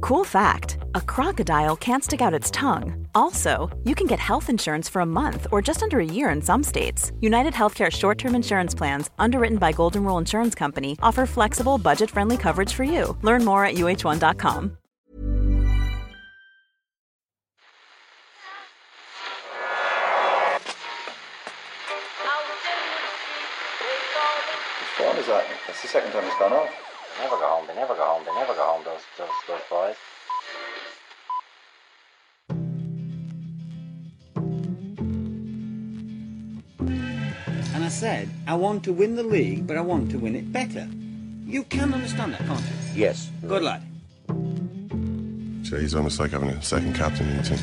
Cool fact a crocodile can't stick out its tongue. Also, you can get health insurance for a month or just under a year in some states. United Healthcare short term insurance plans, underwritten by Golden Rule Insurance Company, offer flexible, budget friendly coverage for you. Learn more at uh1.com. Which one is that? That's the second time it's gone off. They never go home. They never go home. They never go home. Those those those boys. And I said, I want to win the league, but I want to win it better. You can understand that, can't you? Yes. Good lad. So he's almost like having a second captain in the team.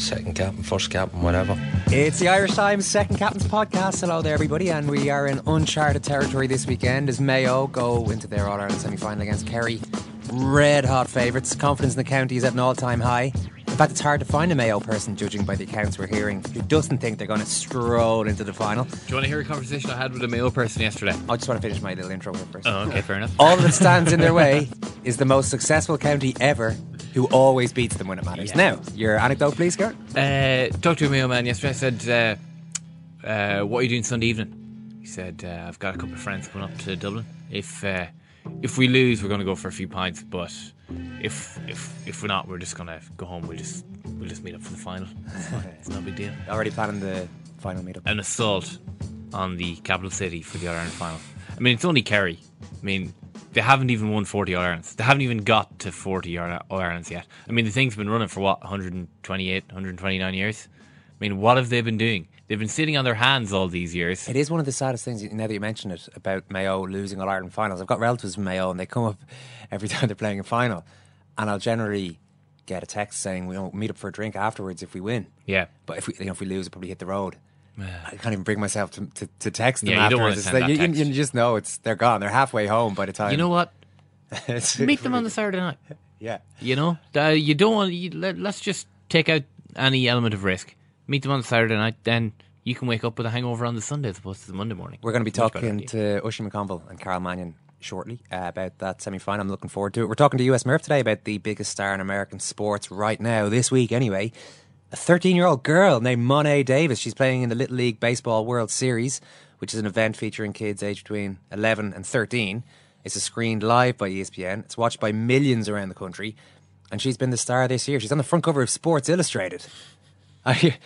Second captain, first captain, whatever. It's the Irish Times Second Captain's Podcast. Hello there, everybody, and we are in uncharted territory this weekend as Mayo go into their All Ireland semi final against Kerry. Red hot favourites. Confidence in the county is at an all time high. In fact, it's hard to find a Mayo person, judging by the accounts we're hearing, who doesn't think they're going to stroll into the final. Do you want to hear a conversation I had with a Mayo person yesterday? I just want to finish my little intro here first. Oh, okay, fair enough. All that stands in their way is the most successful county ever, who always beats them when it matters. Yeah. Now, your anecdote, please, Gert. Uh, talked to a Mayo man yesterday. I said, uh, uh, "What are you doing Sunday evening?" He said, uh, "I've got a couple of friends coming up to Dublin. If uh, if we lose, we're going to go for a few pints. But if if if we're not, we're just going to go home. We'll just we'll just meet up for the final. It's, it's no big deal. Already planning the final meetup. An assault on the capital city for the Ireland final. I mean, it's only Kerry. I mean." They haven't even won 40 All Irelands. They haven't even got to 40 All Irelands yet. I mean, the thing's been running for what, 128, 129 years? I mean, what have they been doing? They've been sitting on their hands all these years. It is one of the saddest things, now that you mention it, about Mayo losing All Ireland finals. I've got relatives from Mayo, and they come up every time they're playing a final, and I'll generally get a text saying we'll meet up for a drink afterwards if we win. Yeah. But if we, you know, if we lose, we'll probably hit the road. I can't even bring myself to, to, to text them Yeah, you don't afterwards. It's send like, you, text. you just know it's they're gone. They're halfway home by the time. You know what? Meet them on the Saturday night. Yeah. You know, uh, you don't want. You, let, let's just take out any element of risk. Meet them on the Saturday night, then you can wake up with a hangover on the Sunday as opposed to the Monday morning. We're going to be Much talking to Oisin McConville and Karol Mannion shortly uh, about that semi final. I'm looking forward to it. We're talking to US Murph today about the biggest star in American sports right now, this week anyway. A 13 year old girl named Mo'ne Davis. She's playing in the Little League Baseball World Series, which is an event featuring kids aged between 11 and 13. It's a screened live by ESPN. It's watched by millions around the country. And she's been the star this year. She's on the front cover of Sports Illustrated. I,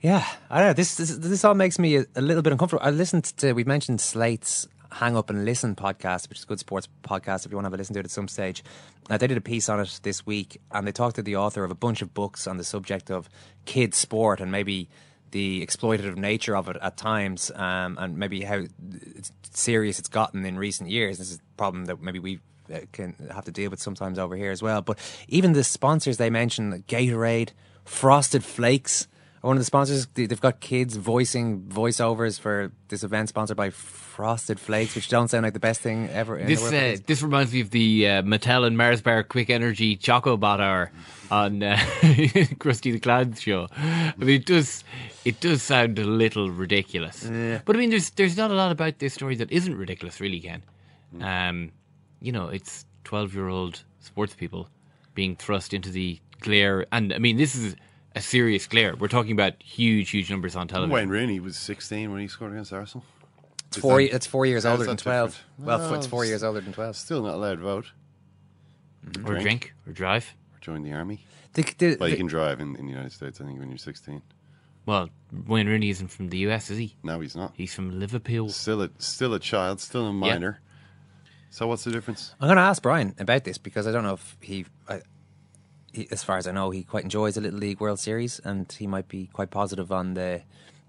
yeah, I don't know. This this, this all makes me a, a little bit uncomfortable. I listened to we've mentioned Slate's Hang Up and Listen podcast, which is a good sports podcast. If you want to have a listen to it at some stage, they did a piece on it this week, and they talked to the author of a bunch of books on the subject of kids sport and maybe the exploitative nature of it at times, um, and maybe how serious it's gotten in recent years. This is a problem that maybe we uh, can have to deal with sometimes over here as well. But even the sponsors they mentioned, Gatorade, Frosted Flakes, one of the sponsors. They- They've got kids voicing voiceovers for this event sponsored by Frosted Flakes, which don't sound like the best thing ever. This uh, this reminds me of the uh, Mattel and Mars Bar Quick Energy Choco Bot Hour on uh, Krusty the Clown's show. I mean, it does it does sound a little ridiculous, but I mean, there's there's not a lot about this story that isn't ridiculous, really, Ken. Um, you know, it's twelve year old sports people being thrust into the glare, and I mean, this is a serious glare. We're talking about huge, huge numbers on television. Wayne Rooney was 16 when he scored against Arsenal. It's Is four. that- It's four years How's older than twelve. different? Well, Well, it's four years older than twelve. Still not allowed to vote. or drink, or drive. Or join the army. The, the, Well, you the- can drive in, in the United States, I think, when you're 16. Well, Wayne Rooney isn't from the US, is he? No, he's not. He's from Liverpool. Still a, still a child, still a minor. So what's the difference? I'm going to ask Brian about this because I don't know if he, I, he, as far as I know, he quite enjoys the Little League World Series, and he might be quite positive on the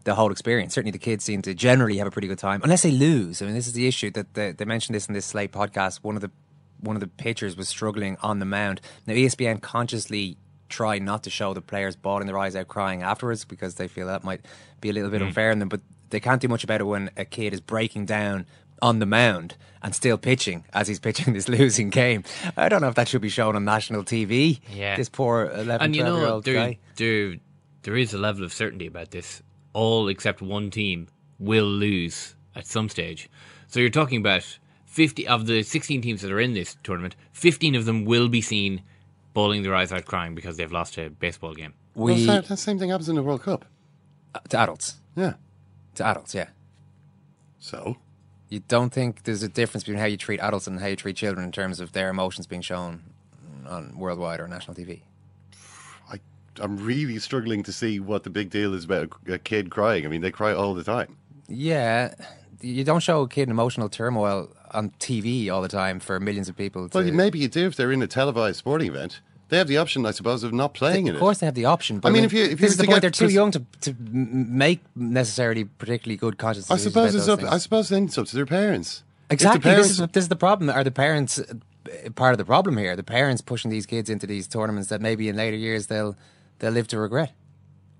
the whole experience. Certainly, the kids seem to generally have a pretty good time, unless they lose. I mean, this is the issue that they, they mentioned this in this Slate podcast. One of the one of the pitchers was struggling on the mound. Now ESPN consciously try not to show the players bawling their eyes out crying afterwards because they feel that might be a little bit Mm. unfair on them. But they can't do much about it when a kid is breaking down on the mound and still pitching as he's pitching this losing game. I don't know if that should be shown on national TV. Yeah. This poor 11, and you 12 year know old there, guy. there there is a level of certainty about this. All except one team will lose at some stage. So you're talking about 50 of the 16 teams that are in this tournament, 15 of them will be seen bawling their eyes out crying because they've lost a baseball game. Well, We, that, that same thing happens in the World Cup. Uh, to adults. Yeah. To adults, yeah. So You don't think there's a difference between how you treat adults and how you treat children in terms of their emotions being shown on worldwide or national TV? I, I'm really struggling to see what the big deal is about a, kid crying. I mean, they cry all the time. Yeah, you don't show a kid in emotional turmoil on TV all the time for millions of people. To, Well, maybe you do if they're in a televised sporting event. They have the option, I suppose, of not playing in it. of it. course, they have the option. But I mean, if you- if you this were is the point, they're too pres- young to to make necessarily particularly good conscious. I suppose about it's up. things. I suppose then it's up to their parents. The Exactly. parents- This is this is the problem. Are the parents uh, part of the problem here? The parents pushing these kids into these tournaments that maybe in later years they'll they'll live to regret.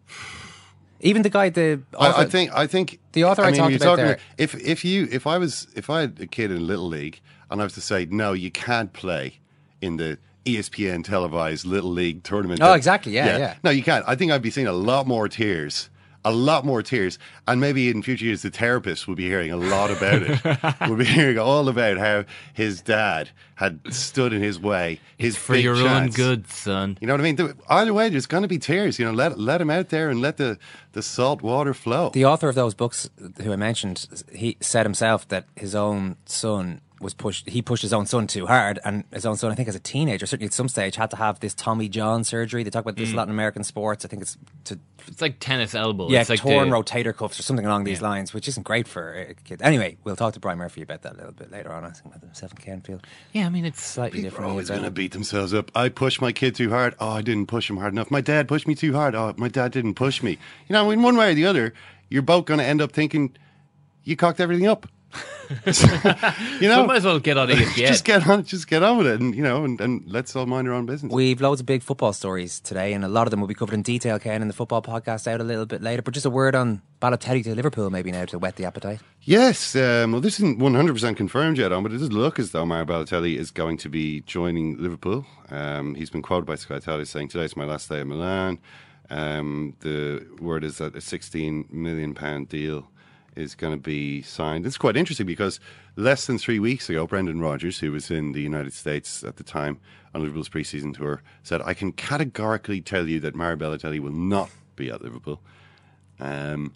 Even the guy, the I, I think. I think the author I, mean, talked you're about talking there. if if you if I was if I had a kid in little league and I was to say no, you can't play in the ESPN televised little league tournament. Oh, exactly, yeah, yeah. No, you can't. I think I'd be seeing a lot more tears. A lot more tears, and maybe in future years, the therapist will be hearing a lot about it. we'll be hearing all about how his dad had stood in his way. His For big your own good, son. You know what I mean? Either way, there's going to be tears. You know, let let him out there and let the the salt water flow. The author of those books, who I mentioned, he said himself that his own son was pushed. He pushed his own son too hard, and his own son, I think, as a teenager, certainly at some stage, had to have this Tommy John surgery. They talk about this Mm. a lot in American sports. I think it's to It's like tennis elbow. yeah, it's like torn the, rotator cuffs or something along these Yeah. lines, which isn't great for a kid. Anyway, we'll talk to Brian Murphy about that a little bit later on. I think about himself and Kenfield. Yeah, I mean it's Slightly People are different. always going to beat themselves up. I pushed my kid too hard. Oh, I didn't push him hard enough. My dad pushed me too hard. Oh, my dad didn't push me. You know, in one way or the other, you're both going to end up thinking you cocked everything up. you So know, might as well get on ESPN. just get on, just get on with it, and you know, and, and let's all mind our own business. We've loads of big football stories today, and a lot of them will be covered in detail, Ken, in the football podcast out a little bit later. But just a word on Balotelli to Liverpool, maybe now to whet the appetite. Yes, um, well, this isn't 100% confirmed yet on, but it does look as though Mario Balotelli is going to be joining Liverpool. Um, he's been quoted by Sky Italia saying, Today's my last day at Milan. Um, the word is that a £16 million deal is going to be signed. It's quite interesting because less than three weeks ago, Brendan Rodgers, who was in the United States at the time on Liverpool's preseason tour, said, I can categorically tell you that Mario Balotelli will not be at Liverpool. Um,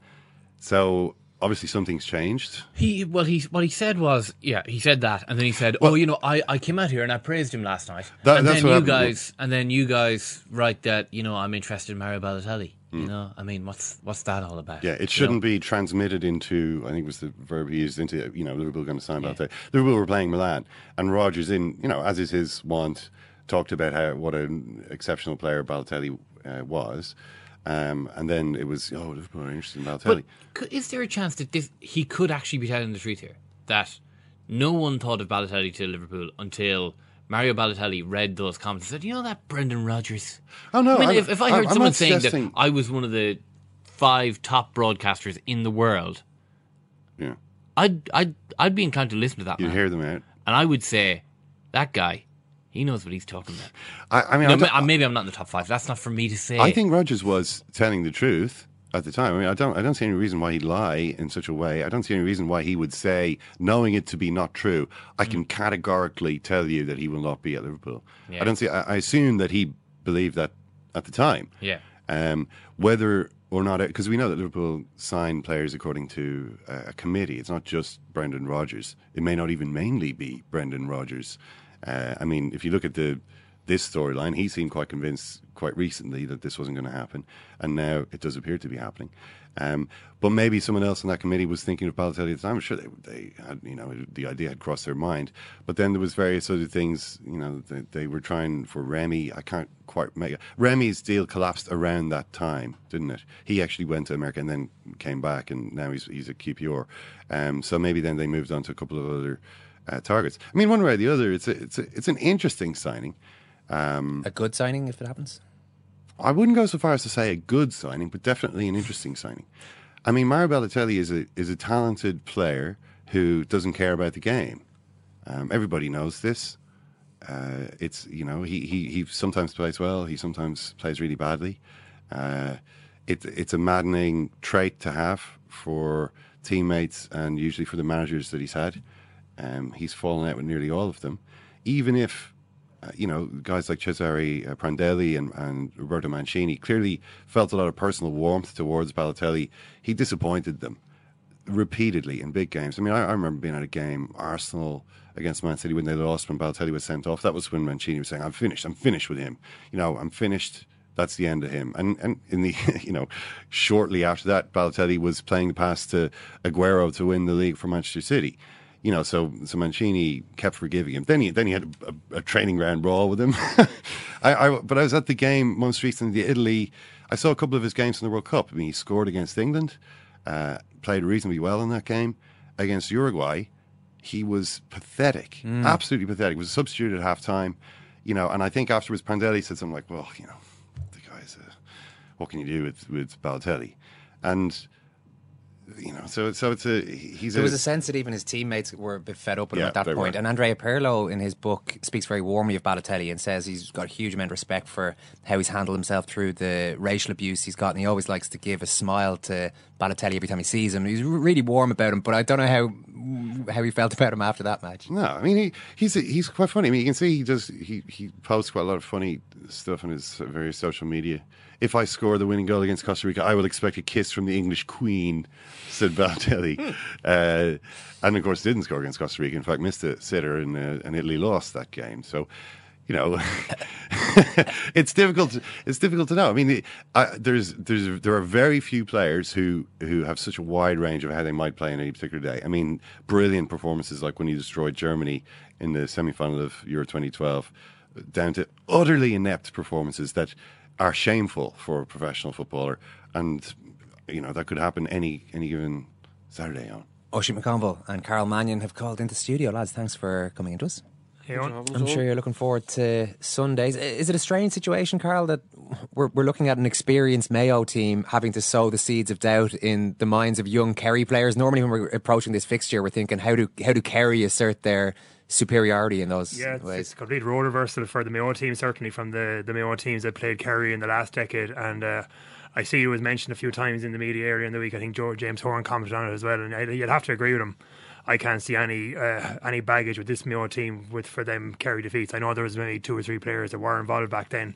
so obviously something's changed. He well, he what he said was yeah, he said that, and then he said, oh, you know, I, I came out here and I praised him last night, That- and then you guys, and then you guys write that you know I'm interested in Mario Balotelli. Hmm. You know, I mean, what's what's that all about? Yeah, it shouldn't know? be transmitted into. I think it was the verb he used into. You know, Liverpool going to sign Balotelli. Liverpool were playing Milan, and Rodgers, in you know, as is his wont, talked about how what an exceptional player Balotelli uh, was, um, and then it was oh Liverpool are interested in Balotelli. But is there a chance that this he could actually be telling the truth here? That no one thought of Balotelli to Liverpool until Mario Balotelli read those comments and said, "You know that Brendan Rodgers." Oh, no, I mean, I'm- if, if I heard I'm someone saying suggesting- that I was one of the five top broadcasters in the world, yeah, I'd I'd I'd be inclined to listen to that. you'd man. hear them out. and I would say that guy, he knows what he's talking about. I, I mean, No, I uh, maybe I'm not in the top five. That's not for me to say. I think Rodgers was telling the truth at the time. I mean, I don't, I don't see any reason why he'd lie in such a way. I don't see any reason why he would say, knowing it to be not true, I can categorically tell you that he will not be at Liverpool. Yeah. I don't see. I, I assume that he believed that at the time. Yeah. Um, whether or not, because we know that Liverpool sign players according to a, a committee. It's not just Brendan Rodgers. It may not even mainly be Brendan Rodgers. Uh, I mean, if you look at the this storyline, he seemed quite convinced quite recently that this wasn't going to happen, and now it does appear to be happening. Um, but maybe someone else on that committee was thinking of Balotelli at the time. I'm sure they, they had, you know, the idea had crossed their mind. But then there was various other things, you know, they, they were trying for Remy. I can't quite make it. Remy's deal collapsed around that time, didn't it? He actually went to America and then came back, and now he's he's at QPR. Um, so maybe then they moved on to a couple of other uh, targets. I mean, one way or the other, it's a, it's a, it's an interesting signing. Um, a good signing if it happens. I wouldn't go so far as to say a good signing, but definitely an interesting signing. I mean, Mario Balotelli is a is a talented player who doesn't care about the game. Um, everybody knows this. Uh, it's you know he, he he sometimes plays well, he sometimes plays really badly. Uh, it, it's a maddening trait to have for teammates and usually for the managers that he's had. Um, he's fallen out with nearly all of them, even if you know, guys like Cesare uh, Prandelli and, and Roberto Mancini clearly felt a lot of personal warmth towards Balotelli. He disappointed them repeatedly in big games. I mean, I, I, remember being at a game, Arsenal against Man City, when they lost when Balotelli was sent off. That was when Mancini was saying, I'm finished. I'm finished with him. You know, I'm finished. That's the end of him. And and in the you know, shortly after that, Balotelli was playing the pass to Aguero to win the league for Manchester City you know, so so Mancini kept forgiving him. Then he then he had a, a training ground brawl with him. I, I, but I was at the game most recently, Italy. I saw a couple of his games in the World Cup. I mean, he scored against England, uh, played reasonably well in that game against Uruguay. He was pathetic, mm. absolutely pathetic. He was a substitute at halftime, you know. And I think afterwards, Prandelli said something like, "Well, you know, the guy's, uh, what can you do with with Balotelli?" And you know, so so it's a he's. There a, was a sense that even his teammates were a bit fed up with yeah, him at that point. Were. And Andrea Pirlo, in his book, speaks very warmly of Balotelli and says he's got a huge amount of respect for how he's handled himself through the racial abuse he's got, and he always likes to give a smile to Balotelli every time he sees him. He's really warm about him, but I don't know how how he felt about him after that match. No, I mean he, he's he's quite funny. I mean you can see he does he he posts quite a lot of funny stuff on his various social media if I score the winning goal against Costa Rica, I will expect a kiss from the English Queen, said Balotelli. Hmm. uh, and of course, didn't score against Costa Rica. In fact, missed a sitter, and, uh, and Italy lost that game. So, you know, it's difficult. To, it's difficult to know. I mean, there's there's there are very few players who who have such a wide range of how they might play in any particular day. I mean, brilliant performances like when he destroyed Germany in the semi final of Euro 2012, down to utterly inept performances that are shameful for a professional footballer, and you know that could happen any any given Saturday on. Oisin McConville and Karol Mannion have called into studio, lads. Thanks for coming into us. Hey, I'm sure you're looking forward to Sundays. Is it a strange situation, Karol, that we're, we're looking at an experienced Mayo team having to sow the seeds of doubt in the minds of young Kerry players? Normally, when we're approaching this fixture, we're thinking, how do how do Kerry assert their superiority in those yeah, it's, ways. it's a complete role reversal for the Mayo team, certainly from the, the Mayo teams that played Kerry in the last decade. And uh, I see it was mentioned a few times in the media area in the week. I think George, James Horan commented on it as well. And you'd have to agree with him. I can't see any uh, any baggage with this Mayo team with for them Kerry defeats. I know there was maybe two or three players that were involved back then,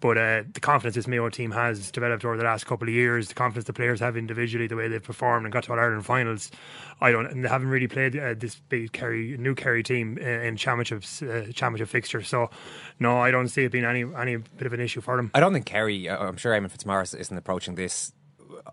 but uh, the confidence this Mayo team has developed over the last couple of years, the confidence the players have individually, the way they've performed and got to All Ireland finals, I don't. And they haven't really played uh, this big Kerry, new Kerry team uh, in championships, uh, championship fixtures. So, no, I don't see it being any any bit of an issue for them. I don't think Kerry. Uh, I'm sure Eamon Fitzmaurice isn't approaching this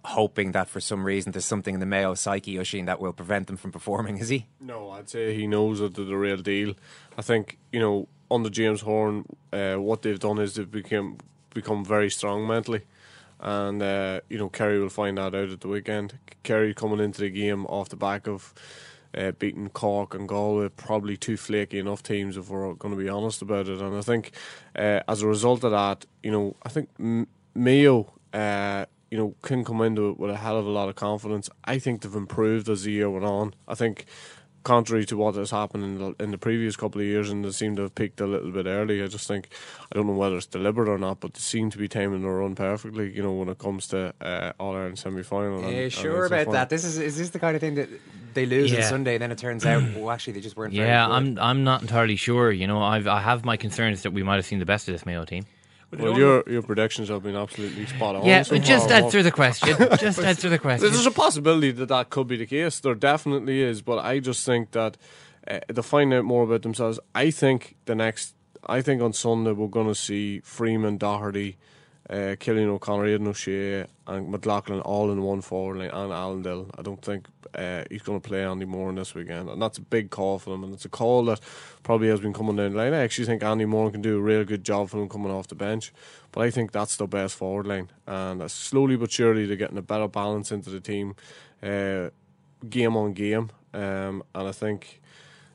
hoping that for some reason there's something in the Mayo psyche, Oisin, that will prevent them from performing, is he? No, I'd say he knows that they're the real deal. I think, you know, under James Horan, uh, what they've done is they've become become very strong mentally, and uh, you know Kerry will find that out at the weekend. Kerry coming into the game off the back of uh, beating Cork and Galway, probably two flaky enough teams if we're going to be honest about it. And I think uh, as a result of that, you know, I think M- Mayo. Uh, you know, can come into it with a hell of a lot of confidence. I think they've improved as the year went on. I think contrary to what has happened in the, in the previous couple of years, and they seem to have peaked a little bit early. I just think I don't know whether it's deliberate or not, but they seem to be timing their run perfectly. You know, when it comes to uh, All Ireland semi final. Yeah, and, sure about that. This is is this the kind of thing that they lose yeah. on Sunday, and then it turns out, well, actually, they just weren't. Yeah, I'm I'm not entirely sure. You know, I've I have my concerns that we might have seen the best of this Mayo team. Well, your your predictions have been absolutely spot on. Yeah, so just answer the question. Just answer the question. There's a possibility that that could be the case. There definitely is, but I just think that uh, to find out more about themselves. I think the next, I think on Sunday we're going to see Freeman, Doherty, uh, Cillian O'Connor, Aidan O'Shea, and McLoughlin all in one forward line, and Alan Dillon. I don't think uh, he's going to play Andy Moran this weekend, and that's a big call for them. And it's a call that probably has been coming down the line. I actually think Andy Moran can do a real good job for them coming off the bench, but I think that's the best forward line, and slowly but surely they're getting a better balance into the team, uh, game on game, um, and I think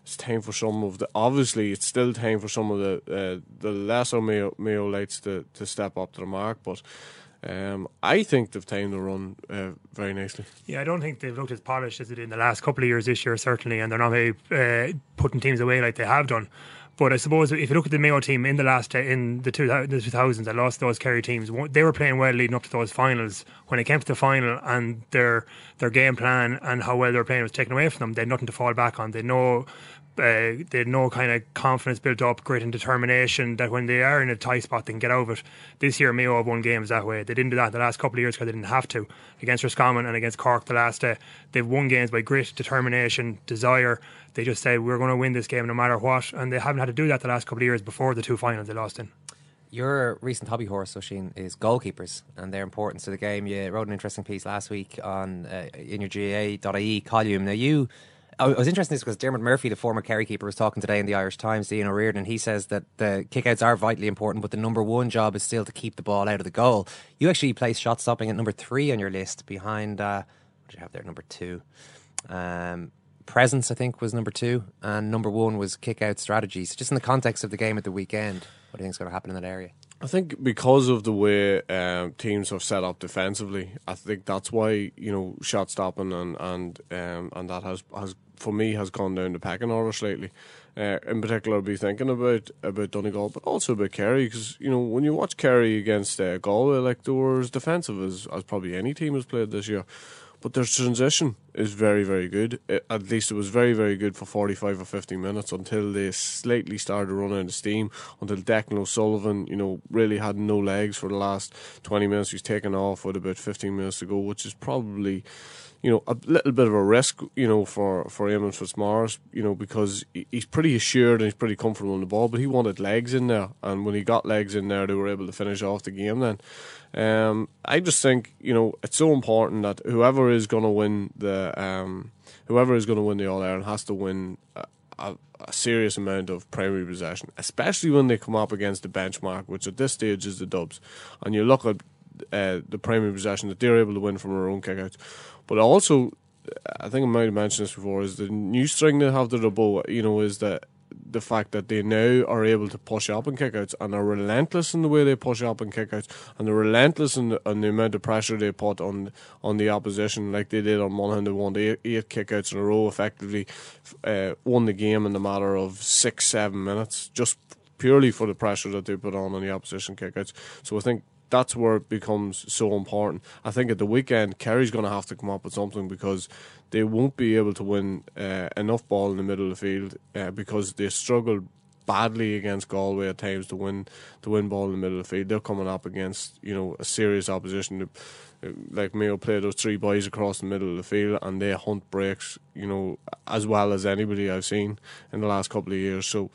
it's time for some of the. Obviously, it's still time for some of the uh, the lesser Mayo Mayo lights to, to step up to the mark, but. Um, I think they've timed the run uh, very nicely. Yeah, I don't think they've looked as polished as they did in the last couple of years this year, certainly, and they're not uh, putting teams away like they have done. But I suppose if you look at the Mayo team in the last uh, in the, two, the 2000s, that lost those Kerry teams. They were playing well leading up to those finals. When it came to the final, and their their game plan and how well they were playing was taken away from them, they had nothing to fall back on. They know uh, they had no kind of confidence built up, grit and determination that when they are in a tight spot, they can get over it. This year, Mayo have won games that way. They didn't do that the last couple of years because they didn't have to. Against Roscommon and against Cork the last day, they've won games by grit, determination, desire. They just said, we're going to win this game no matter what. And they haven't had to do that the last couple of years before the two finals they lost in. Your recent hobby horse, Oisin, is goalkeepers and their importance to the game. You wrote an interesting piece last week on uh, in your GAA.ie column. Now, you I was interested in this because Diarmuid Murphy, the former Kerry keeper, was talking today in the Irish Times, Ian O'Riordan, and he says that the kickouts are vitally important, but the number one job is still to keep the ball out of the goal. You actually placed shot stopping at number three on your list behind, uh, what did you have there, number two? Um, presence, I think, was number two, and number one was kick out strategies. Just in the context of the game at the weekend, what do you think is going to happen in that area? I think because of the way um, teams have set up defensively, I think that's why you know shot stopping and and um, and that has has for me has gone down the pecking order slightly. Uh, in particular, I'll be thinking about about Donegal, but also about Kerry because you know when you watch Kerry against uh, Galway, like they were as defensive as, as probably any team has played this year. But their transition is very, very good. It, at least it was very, very good for 45 or 50 minutes until they slightly started running out of steam. Until Declan O'Sullivan, you know, really had no legs for the last 20 minutes. He's taken off with about 15 minutes to go, which is probably you know, a little bit of a risk, you know, for, for Eamon Fitzmaurice, you know, because he's pretty assured and he's pretty comfortable on the ball, but he wanted legs in there. And when he got legs in there, they were able to finish off the game then. Um, I just think, you know, it's so important that whoever is going to win the, um, whoever is going to win the All Ireland has to win a, a, a, serious amount of primary possession, especially when they come up against the benchmark, which at this stage is the Dubs. And you look at uh, the primary possession that they're able to win from their own kickouts. But also, I think I might have mentioned this before, is the new string they have to the bow, you know, is that the fact that they now are able to push up and kickouts and are relentless in the way they push up and kickouts and they're relentless in the, in the amount of pressure they put on on the opposition like they did on Monaghan they won eight, eight kickouts in a row effectively uh, won the game in the matter of six seven minutes just purely for the pressure that they put on on the opposition kickouts so I think that's where it becomes so important. I think at the weekend, Kerry's going to have to come up with something because they won't be able to win uh, enough ball in the middle of the field uh, because they struggled badly against Galway at times to win to win ball in the middle of the field. They're coming up against you know a serious opposition. Like Mayo play those three boys across the middle of the field, and they hunt breaks, you know, as well as anybody I've seen in the last couple of years. So,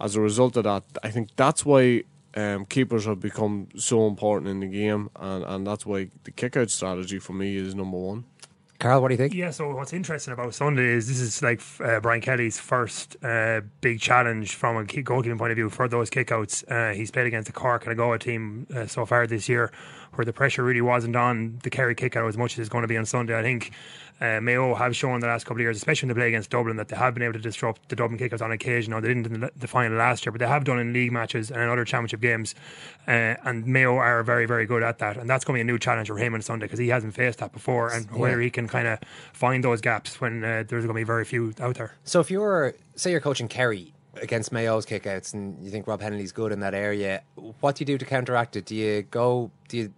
as a result of that, I think that's why um, keepers have become so important in the game, and, and that's why the kick out strategy for me is number one. Karol, what do you think? Yeah, so what's interesting about Sunday is this is like uh, Brian Kelly's first uh, big challenge from a goalkeeping point of view for those kickouts. Uh, he's played against the Cork and a Goa team uh, so far this year where the pressure really wasn't on the Kerry kickout as much as it's going to be on Sunday. I think uh, Mayo have shown the last couple of years, especially when they play against Dublin, that they have been able to disrupt the Dublin kickouts on occasion. Now, they didn't in the final last year, but they have done in league matches and in other championship games. Uh, and Mayo are very, very good at that. And that's going to be a new challenge for him on Sunday because he hasn't faced that before. And yeah. whether he can kind of find those gaps when uh, there's going to be very few out there. So if you're, say, you're coaching Kerry against Mayo's kickouts and you think Rob Hennelly's good in that area, what do you do to counteract it? Do you go, do you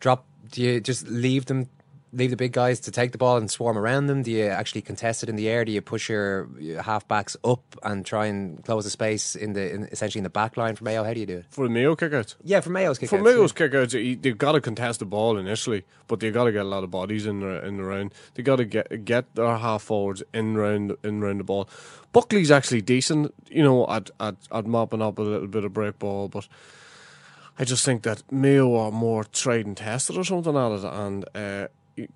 drop, do you just leave them leave the big guys to take the ball and swarm around them? Do you actually contest it in the air? Do you push your, halfbacks up and try and close the space in the in, essentially in the back line for Mayo? How do you do it? For the Mayo kickouts? Yeah, for Mayo's kickouts. For Mayo's yeah. kickouts, they've got to contest the ball initially, but they've got to get a lot of bodies in the, in the round. They've got to get get their half forwards in round in round the ball. Buckley's actually decent, you know, at, at, at mopping up a little bit of break ball, but I just think that Mayo are more tried and tested or something at it, and uh,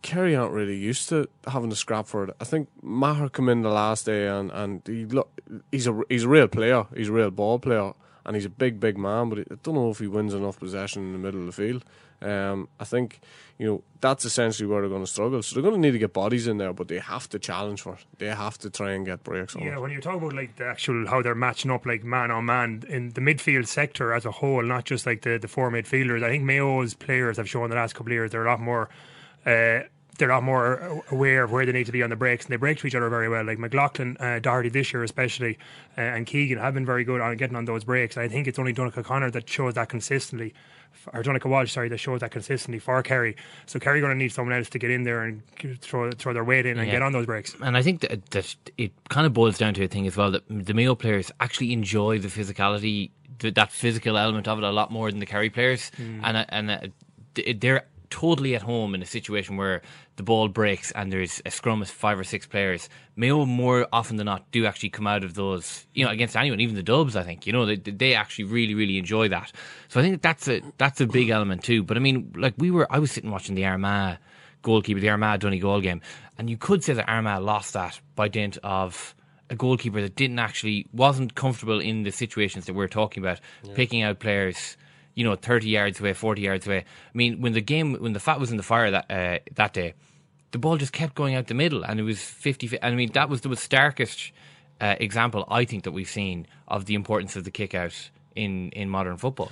Kerry aren't really used to having to scrap for it. I think Maher come in the last day and, and he look he's a he's a real player. He's a real ball player, and he's a big, big man. But I don't know if he wins enough possession in the middle of the field. Um, I think you know that's essentially where they're going to struggle. So they're going to need to get bodies in there, but they have to challenge for. it. They have to try and get breaks on. Yeah, it. when you talk about like the actual how they're matching up like man on man in the midfield sector as a whole, not just like the the four midfielders. I think Mayo's players have shown the last couple of years they're a lot more. Uh, they're a lot more aware of where they need to be on the breaks, and they break to each other very well. Like McLoughlin, uh, Doherty this year especially, uh, and Keegan have been very good on getting on those breaks. And I think it's only Donnchadh Connor that shows that consistently, or Donnchadh Walsh, sorry, that shows that consistently for Kerry. So Kerry going to need someone else to get in there and throw throw their weight in and Yeah. get on those breaks. And I think that, that it kind of boils down to a thing as well that the Mayo players actually enjoy the physicality, th- that physical element of it a lot more than the Kerry players, Mm. and uh, and uh, they're totally at home in a situation where the ball breaks and there's a scrum of five or six players. Mayo more often than not do actually come out of those, you know, against anyone, even the Dubs. I think you know they they actually really really enjoy that. So I think that's a that's a big element too. But I mean, like we were, I was sitting watching the Armagh goalkeeper, the Armagh Donegal game, and you could say that Armagh lost that by dint of a goalkeeper that didn't actually wasn't comfortable in the situations that we're talking about, picking out players. You know, thirty yards away, forty yards away. I mean, when the game, when the fat was in the fire that uh, that day, the ball just kept going out the middle, and it was fifty. And I mean, that was the starkest uh, example I think that we've seen of the importance of the kick out in in modern football.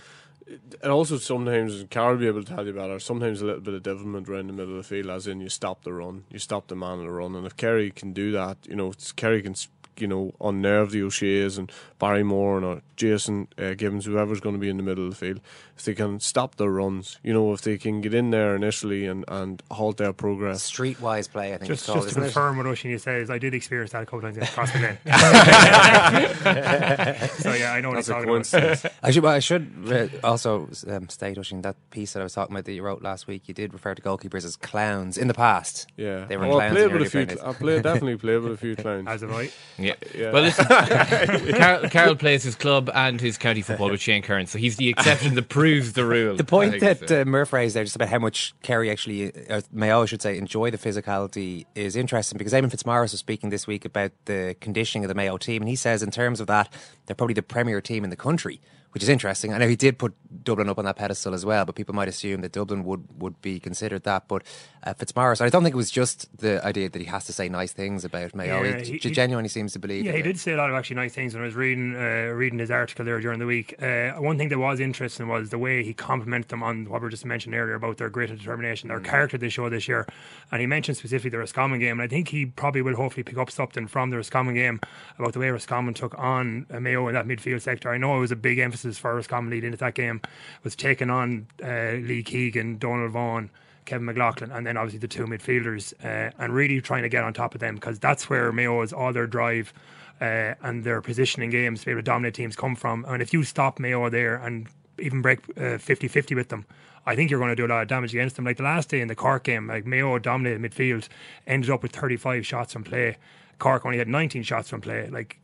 And also sometimes will be able to tell you about. better. Sometimes a little bit of devilment around the middle of the field, as in you stop the run, you stop the man on the run, and if Kerry can do that, you know, Kerry can, you know, unnerve the O'Shea's and Barry Moran and or Jason uh, Gibbons, whoever's going to be in the middle of the field, if they can stop their runs, you know, if they can get in there initially and, and halt their progress. Streetwise play, I think Just, it's called, just to isn't it? confirm what Oisin says, I did experience that a couple times in Crossfit so yeah, I know what That's he's a talking coincidence. I should, I should uh, also um, state, Oisin, that piece that I was talking about that you wrote last week, you did refer to goalkeepers as clowns in the past. Yeah, They were well, I clowns played in with a few. fairness. I played definitely played with a few clowns. As have I. Yeah. Yeah. Well, listen, Karol, Karol plays his club and his county football with Shane Curran, so he's the exception the. that proves the rule. The point that uh, Murph raised there, just about how much Kerry actually, uh, Mayo, I should say, enjoy the physicality, is interesting because Eamon Fitzmaurice was speaking this week about the conditioning of the Mayo team, and he says, in terms of that, they're probably the premier team in the country, which is interesting. I know he did put Dublin up on that pedestal as well, but people might assume that Dublin would, would be considered that. But uh, Fitzmaurice, I don't think it was just the idea that he has to say nice things about Mayo. Yeah, he, he- he- genuinely seems to believe Yeah, he did say a lot of actually nice things when I was reading uh, reading his article there during the week. Uh, one thing that was interesting was the way he complimented them on what we just mentioned earlier about their grit and determination, their character they show this year. And he mentioned specifically the Roscommon game. And I think he probably will hopefully pick up something from the Roscommon game about the way Roscommon took on uh, Mayo in that midfield sector. I know it was a big emphasis for Roscommon leading into that game, was taking on uh, Lee Keegan, Donal Vaughan. Kevin McLoughlin, and then obviously the two midfielders, uh, and really trying to get on top of them because that's where Mayo is all their drive uh, and their positioning games to be able to dominate teams come from. And if you stop Mayo there and even break uh, 50 50 with them, I think you're going to do a lot of damage against them. Like the last day in the Cork game, like Mayo dominated midfield, ended up with 35 shots from play. Cork only had 19 shots from play. Like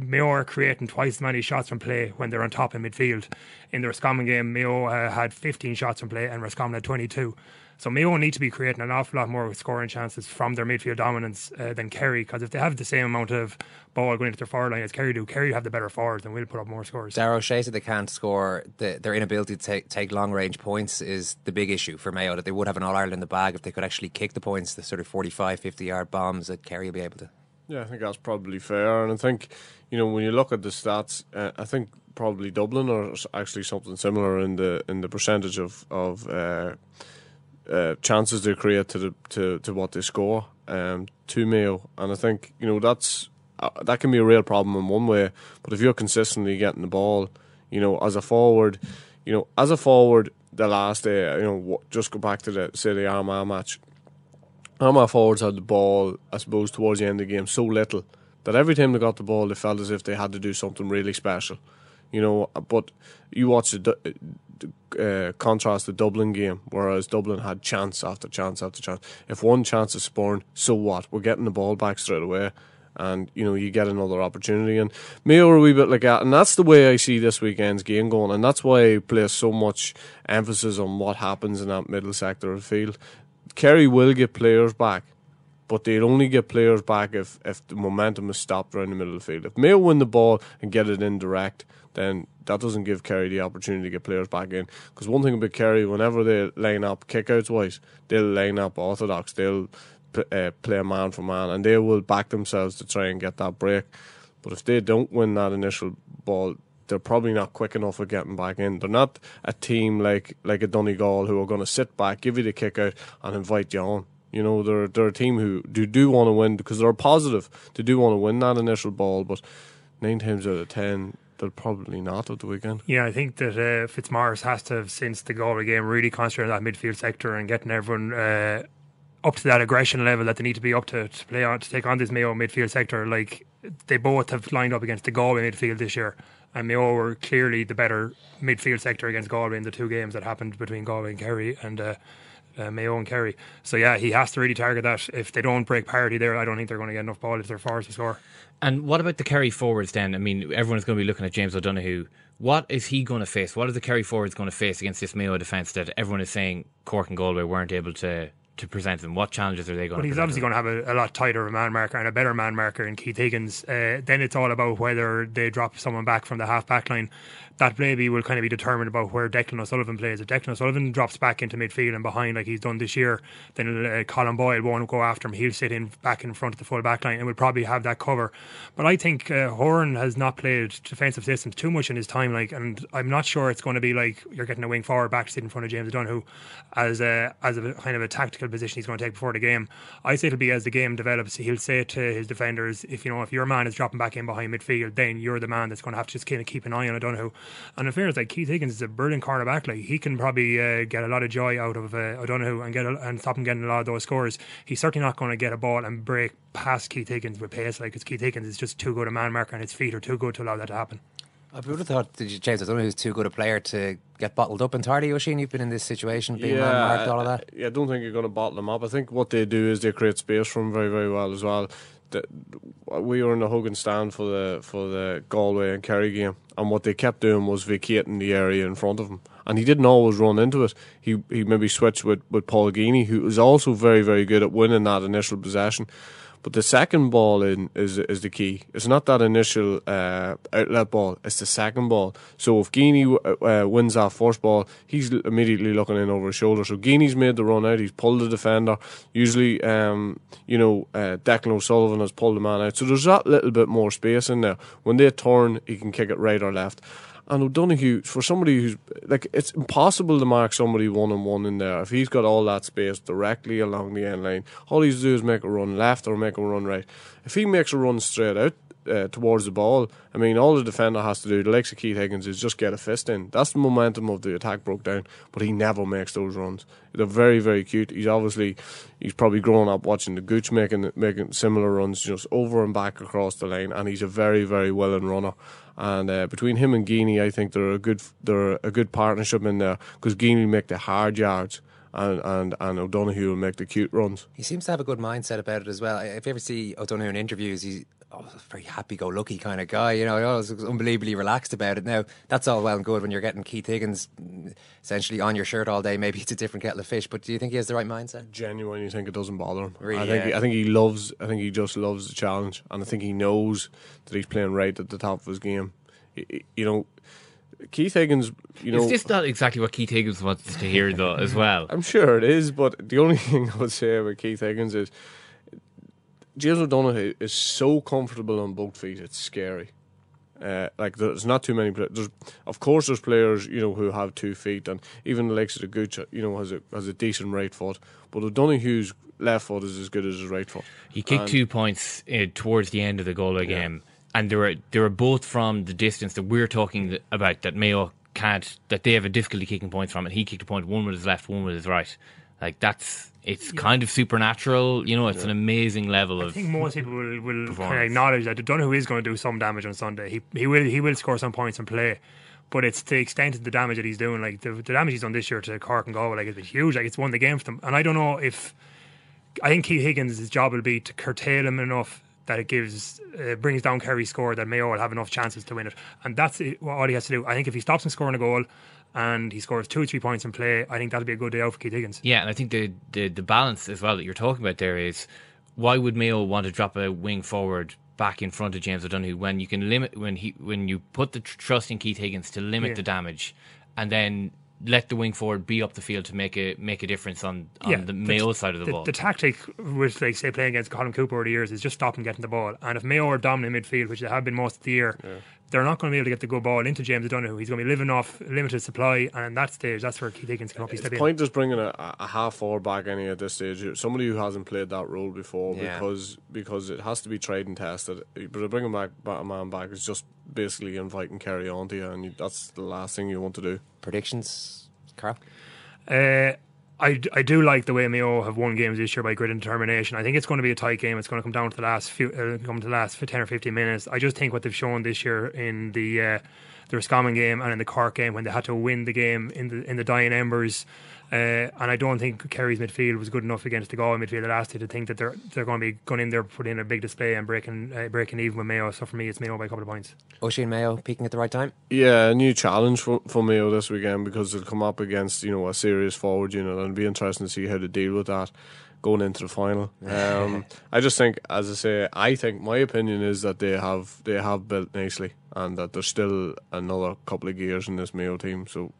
Mayo are creating twice as many shots from play when they're on top in midfield. In the Roscommon game, Mayo uh, had 15 shots from play and Roscommon had 22. So Mayo need to be creating an awful lot more scoring chances from their midfield dominance uh, than Kerry. Because if they have the same amount of ball going into their forward line as Kerry do, Kerry have the better forwards and will put up more scores. Darrow O'Shea said they can't score. The, their inability to take, take long range points is the big issue for Mayo. That they would have an All Ireland in the bag if they could actually kick the points, the sort of 45, 50 yard bombs that Kerry will be able to. Yeah, I think that's probably fair. And I think, you know, when you look at the stats, uh, I think probably Dublin s- actually something similar in the in the percentage of of uh, uh, chances they create to the to, to what they score um, to Mayo. And I think you know that's uh, that can be a real problem in one way. But if you're consistently getting the ball, you know, as a forward, you know, as a forward, the last day, you know, just go back to the say the Armagh match. Armagh forwards had the ball, I suppose, towards the end of the game so little that every time they got the ball, they felt as if they had to do something really special. You know, but you watch the Du- uh, contrast the Dublin game, whereas Dublin had chance after chance after chance. If one chance is spawned, so what? We're getting the ball back straight away. And you know you get another opportunity, and Mayo are a wee bit like that, and that's the way I see this weekend's game going, and that's why I place so much emphasis on what happens in that middle sector of the field. Kerry will get players back, but they'll only get players back if, if the momentum is stopped around the middle of the field. If Mayo win the ball and get it in direct, then that doesn't give Kerry the opportunity to get players back in. Because one thing about Kerry, whenever they line up kickouts wise, they'll line up orthodox. They'll uh, play man for man, and they will back themselves to try and get that break. But if they don't win that initial ball, they're probably not quick enough at getting back in. They're not a team like like a Donegal who are going to sit back, give you the kick out, and invite you on. You know, they're they're a team who do do want to win because they're positive. They do want to win that initial ball, but nine times out of ten, they'll probably not at the weekend. Yeah, I think that uh, Fitzmaurice has to have, since the Galway game, really concentrated on that midfield sector and getting everyone uh, up to that aggression level that they need to be up to to play on to take on this Mayo midfield sector. Like they both have lined up against the Galway midfield this year, and Mayo were clearly the better midfield sector against Galway in the two games that happened between Galway and Kerry and. Uh, uh, Mayo and Kerry. So yeah, he has to really target that. If they don't break parity there, I don't think they're going to get enough ball if they're to score. And what about the Kerry forwards then? I mean, everyone's going to be looking at James O'Donoghue. What is he going to face? What are the Kerry forwards going to face against this Mayo defence that everyone is saying Cork and Galway weren't able to to present them? What challenges are they going But to he's obviously going to have a, a lot tighter of a man marker and a better man marker in Keith Higgins. Uh, then it's all about whether they drop someone back from the half back line. That maybe will kind of be determined about where Declan O'Sullivan plays. If Declan O'Sullivan drops back into midfield and behind like he's done this year, then uh, Colm Boyle won't go after him. He'll sit in back in front of the full back line and will probably have that cover. But I think uh, Horan has not played defensive systems too much in his time, like, and I'm not sure it's going to be like you're getting a wing forward back to sit in front of James O'Donoghue as a as a kind of a tactical position he's going to take before the game. I say it'll be as the game develops. He'll say to his defenders, if you know if your man is dropping back in behind midfield, then you're the man that's going to have to just kind of keep an eye on O'Donoghue. And in fairness, like Keith Higgins is a brilliant cornerback. Like he can probably uh, get a lot of joy out of uh, O'Donoghue and get a, and stop him getting a lot of those scores. He's certainly not going to get a ball and break past Keith Higgins with pace. Like it's Keith Higgins is just too good a man marker, and his feet are too good to allow that to happen. I would have thought James O'Donoghue who's too good a player to get bottled up entirely. Oisin, you've been in this situation, being man marked, all of that. Yeah, I don't think you're going to bottle him up. I think what they do is they create space for him very, very well as well. The, we were in the Hogan stand for the for the Galway and Kerry game, and what they kept doing was vacating the area in front of him. And he didn't always run into it. He he maybe switched with, with Paul Geaney, who was also very, very good at winning that initial possession. But the second ball in is is the key. It's not that initial uh, outlet ball; it's the second ball. So if Geaney uh, wins that first ball, he's immediately looking in over his shoulder. So Geaney's made the run out. He's pulled the defender. Usually, um, you know, uh, Declan O'Sullivan has pulled the man out. So there's that little bit more space in there. When they turn, he can kick it right or left. And O'Donoghue, for somebody who's like, it's impossible to mark somebody one on one in there. If he's got all that space directly along the end line, all he's do is make a run left or make a run right. If he makes a run straight out uh, towards the ball, I mean, all the defender has to do, the likes of Keith Higgins, is just get a fist in. That's the momentum of the attack broke down, but he never makes those runs. They're very, very cute. He's obviously, he's probably grown up watching the Gooch making making similar runs just over and back across the lane, and he's a very, very willing runner. And uh, between him and Geaney, I think they're a good they're a good partnership in there because will make the hard yards. And, and and O'Donoghue will make the cute runs. He seems to have a good mindset about it as well. If you ever see O'Donoghue in interviews, he's oh, a very happy-go-lucky kind of guy. You know, I was unbelievably relaxed about it. Now, that's all well and good when you're getting Keith Higgins mm, essentially on your shirt all day. Maybe it's a different kettle of fish. But do you think he has the right mindset? Genuinely you think it doesn't bother him. Really, I think yeah. he, I think he loves. I think he just loves the challenge, and I think he knows that he's playing right at the top of his game. Y- You know, Keith Higgins. You know, Is this not exactly what Keith Higgins wants to hear, though, as well? I'm sure it is, but the only thing I would say about Keith Higgins is James O'Donoghue is so comfortable on both feet, it's scary. Uh, like there's not too many. There's of course there's players you know who have two feet, and even the likes of the Gooch, you know, has a has a decent right foot. But O'Donoghue's left foot is as good as his right foot. He kicked And- two points uh, towards the end of the Galway game, and they were they were both from the distance that we're talking about. That Mayo can't, that they have a difficulty kicking points from, and he kicked a point one with his left, one with his right. Like that's it's kind of supernatural. You know, it's an amazing level of. I think most people will, will kind of acknowledge that Donoghue is going to do some damage on Sunday. He he will he will score some points and play, but it's the extent of the damage that he's doing. Like the, the damage he's done this year to Cork and Galway, like it's been huge. Like it's won the game for them. And I don't know if I think Keith Higgins' job will be to curtail him enough that it gives uh, brings down Kerry's score that Mayo will have enough chances to win it. And that's it, what all he has to do. I think if he stops him scoring a goal. And he scores two or three points in play. I think that'll be a good day out for Keith Higgins. Yeah, and I think the, the the balance as well that you're talking about there is why would Mayo want to drop a wing forward back in front of James O'Donoghue when you can limit when he when you put the tr- trust in Keith Higgins to limit Yeah. the damage, and then let the wing forward be up the field to make a make a difference on, on the Mayo side of the, ball. The tactic with, like, say, playing against Colm Cooper over the years is just stop him getting the ball. And if Mayo are dominant midfield, which they have been most of the year, they're not going to be able to get the good ball into James O'Donoghue. He's going to be living off limited supply, and at that stage, that's where Keith Higgins can up his step The in. point is bringing a, a half forward back any at this stage. Somebody who hasn't played that role before Yeah. because because it has to be tried and tested. But to bring him back, back a man back is just basically inviting Kerry onto you, and you, that's the last thing you want to do. Predictions, Carl? Uh, I, I do like the way Mayo have won games this year by grit and determination. I think it's going to be a tight game. It's going to come down to the last few, uh, come to the last ten or fifteen minutes. I just think what they've shown this year in the uh, the Roscommon game and in the Cork game when they had to win the game in the in the dying embers. Uh, and I don't think Kerry's midfield was good enough against the Galway midfield last year to think that they're they're going to be going in there putting in a big display and breaking uh, breaking even with Mayo. So for me, it's Mayo by a couple of points. Oisin Mayo peaking at the right time. Yeah, a new challenge for, for Mayo this weekend because they'll come up against you know a serious forward unit, and it'll be interesting to see how to deal with that going into the final. Um, I just think, as I say, I think my opinion is that they have they have built nicely, and that there's still another couple of gears in this Mayo team. So.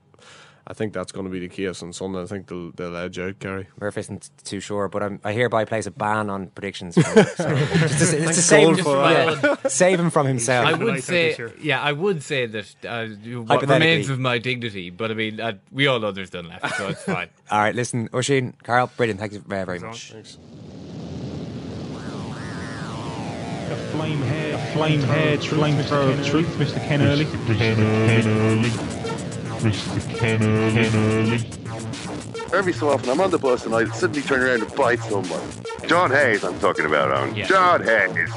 I think that's going to be the case on Sunday. I think they'll they'll edge out Kerry. Murph isn't too sure, but I'm, I hereby place a ban on predictions. For him, so just to, just to save, him, Colin, for that. yeah, save him from himself. I would say, yeah, I would say that uh, what remains of my dignity, but I mean, uh, we all know there's done left, so it's fine. All right, listen, Oisin, Karol, brilliant. Thank you very, very much. A flame hair, a flame hair, flame thrower of truth, Mr. Ken Early. Mr. Ken Early. Every so often, I'm on the bus and I suddenly turn around and bite someone. John Hayes, I'm talking about, Eoin. Yeah. John Hayes.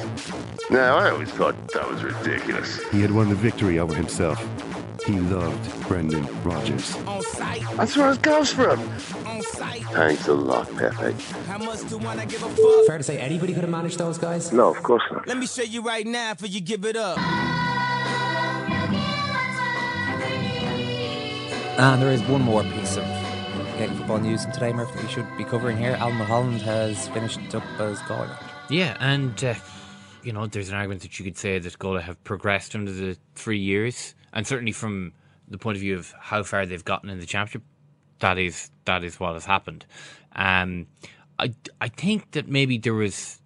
Now, I always thought that was ridiculous. He had won the victory over himself. He loved Brendan Rodgers. That's where it goes from. Thanks a lot, Pepe. Fair to say anybody could have managed those guys? No, of course not. Let me show you right now for you give it up. And there is one more piece of getting football news in today, Murph, that we should be covering here. Alan Mulholland has finished up as manager. Yeah, and uh, you know, there's an argument that you could say that Galway have progressed under the three years, and certainly from the point of view of how far they've gotten in the championship, that is that is what has happened. Um, I I think that maybe there was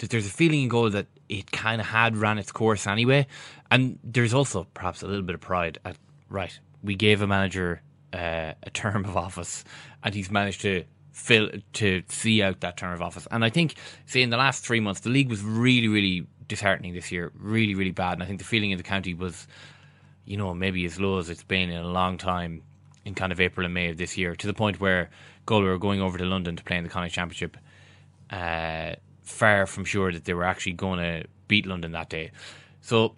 that there's a feeling in Galway that it kind of had ran its course anyway, and there's also perhaps a little bit of pride at right. We gave a manager uh, a term of office, and he's managed to fill to see out that term of office. And I think, say, in the last three months, the league was really, really disheartening this year, really, really bad. And I think the feeling in the county was, you know, maybe as low as it's been in a long time in kind of April and May of this year, to the point where Galway were going over to London to play in the Connacht Championship, uh, far from sure that they were actually going to beat London that day. So,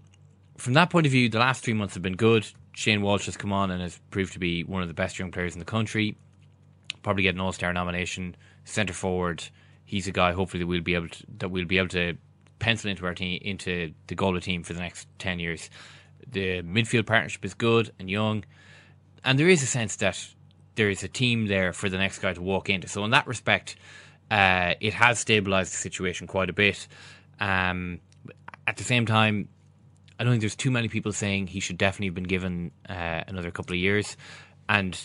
from that point of view, the last three months have been good. Shane Walsh has come on and has proved to be one of the best young players in the country. Probably get an All Star nomination. Centre forward, he's a guy. Hopefully that we'll be able to, that we'll be able to pencil into our team into the Galway team for the next ten years. The midfield partnership is good and young, and there is a sense that there is a team there for the next guy to walk into. So in that respect, uh, it has stabilised the situation quite a bit. Um, at the same time, I don't think there's too many people saying he should definitely have been given uh, another couple of years, and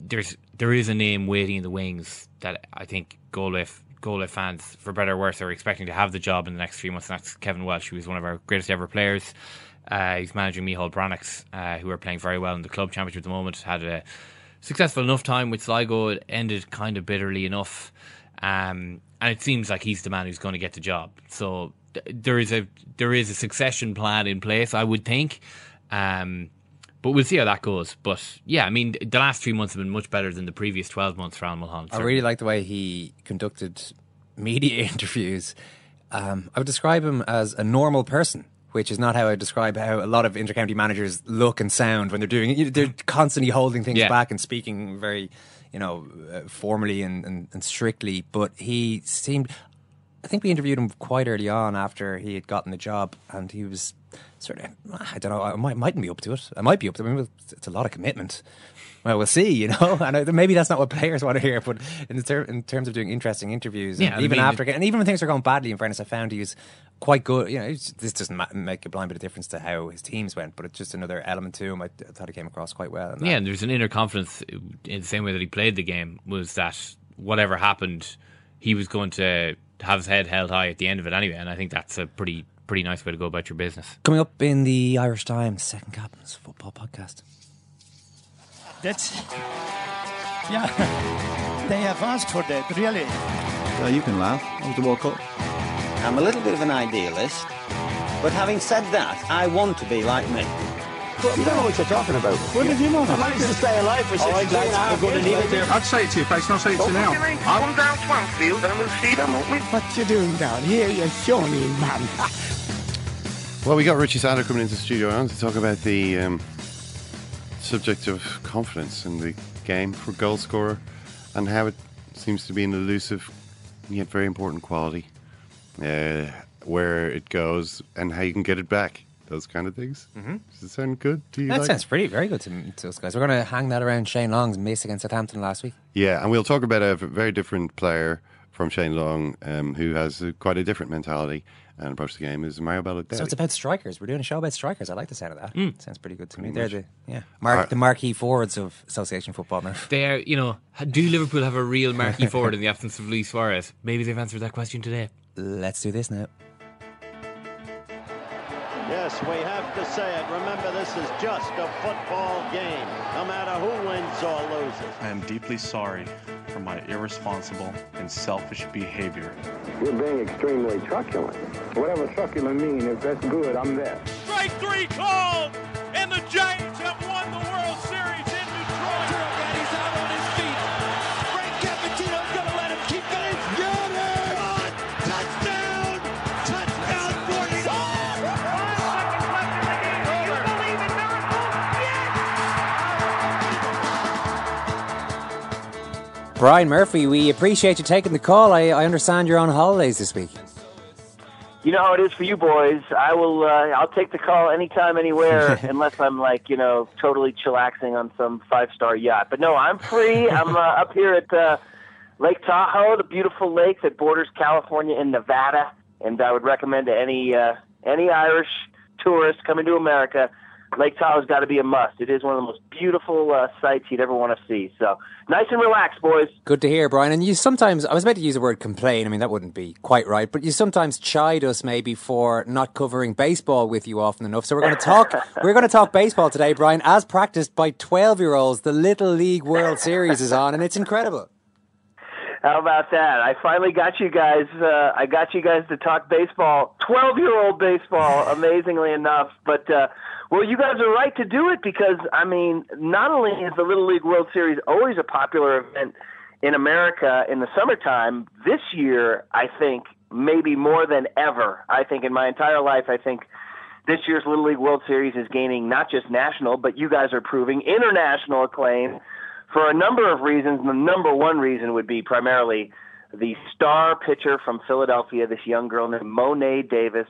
there's there is a name waiting in the wings that I think Galway Galway fans, for better or worse, are expecting to have the job in the next few months. And that's Kevin Walsh, who is one of our greatest ever players. Uh, he's managing Micheál Breathnachs, uh, who are playing very well in the club championship at the moment. Had a successful enough time with Sligo. It ended kind of bitterly enough, um, and it seems like he's the man who's going to get the job. So there is a there is a succession plan in place, I would think. Um, but we'll see how that goes. But yeah, I mean, the last three months have been much better than the previous twelve months for Alan Mulholland. I really like the way he conducted media interviews. Um, I would describe him as a normal person, which is not how I describe how a lot of intercounty managers look and sound when they're doing it. They're constantly holding things Yeah. back and speaking very, you know, uh, formally and, and, and strictly. But he seemed. I think we interviewed him quite early on after he had gotten the job, and he was sort of, I don't know, I might, mightn't be up to it. I might be up to it. I mean, it's a lot of commitment. Well, we'll see, you know. And maybe that's not what players want to hear, but in, ter- in terms of doing interesting interviews, Yeah, even mean- after, and even when things are going badly, in fairness, I found he was quite good. You know, this doesn't ma- make a blind bit of difference to how his teams went, but it's just another element to him. I, I thought he came across quite well. Yeah, and there's an inner confidence in the same way that he played the game was that whatever happened, he was going to have his head held high at the end of it anyway. And I think that's a pretty pretty nice way to go about your business. Coming up in the Irish Times, Second Captain's Football Podcast. That's. Yeah. They have asked for that, really. So you can laugh. That was the World Cup. I'm a little bit of an idealist, but having said that, I want to be like me. You don't know what you're talking about. What did you know? I managed to stay alive for 63 and a half years. baby. I'd say it to your face, and I'll say it to you now. Come down Swansfield and we'll see them, won't we? What you doing down here, you shawny man? Well, we got Richie Sadlier coming into the studio now to talk about the um, subject of confidence in the game for goal scorer and how it seems to be an elusive yet very important quality. Uh, where it goes and how you can get it back. Those kind of things. Mhm. Does it sound good to you? That like? sounds pretty, very good to, to us guys. We're going to hang that around Shane Long's miss against Southampton last week. Yeah, and we'll talk about a very different player from Shane Long um, who has a, quite a different mentality and approach to the game is Mario Balotelli. So it's about strikers. We're doing a show about strikers. I like the sound of that. Mm. Sounds pretty good to me. Pretty They're the yeah, mark, Alright. the marquee forwards of Association Football. Murph. There, you know, do Liverpool have a real marquee forward in the absence of Luis Suarez? Maybe they've answered that question today. Let's do this now. Yes, we have to say it. Remember, this is just a football game, no matter who wins or loses. I am deeply sorry for my irresponsible and selfish behavior. You're being extremely truculent. Whatever truculent means, if that's good, I'm there. Strike three called, and the Giants Brian Murphy, we appreciate you taking the call. I, I understand you're on holidays this week. You know how it is for you boys. I will. Uh, I'll take the call anytime, anywhere, unless I'm like you know totally chillaxing on some five star yacht. But no, I'm free. I'm uh, up here at uh, Lake Tahoe, the beautiful lake that borders California and Nevada. And I would recommend to any uh, any Irish tourist coming to America, Lake Tahoe's got to be a must. It is one of the most beautiful uh, sights you'd ever want to see. So nice and relaxed, boys. Good to hear, Brian. And you sometimes, I was about to use the word complain. I mean, that wouldn't be quite right, but you sometimes chide us maybe for not covering baseball with you often enough. So we're going to talk, we're going to talk baseball today, Brian, as practiced by 12 year olds. The Little League World Series is on and it's incredible. How about that? I finally got you guys. Uh, I got you guys to talk baseball, twelve-year-old baseball. amazingly enough, but uh, well, you guys are right to do it because I mean, not only is the Little League World Series always a popular event in America in the summertime, this year I think maybe more than ever. I think in my entire life, I think this year's Little League World Series is gaining not just national, but you guys are proving international acclaim for a number of reasons. The number one reason would be primarily the star pitcher from Philadelphia, this young girl named Mo'ne Davis,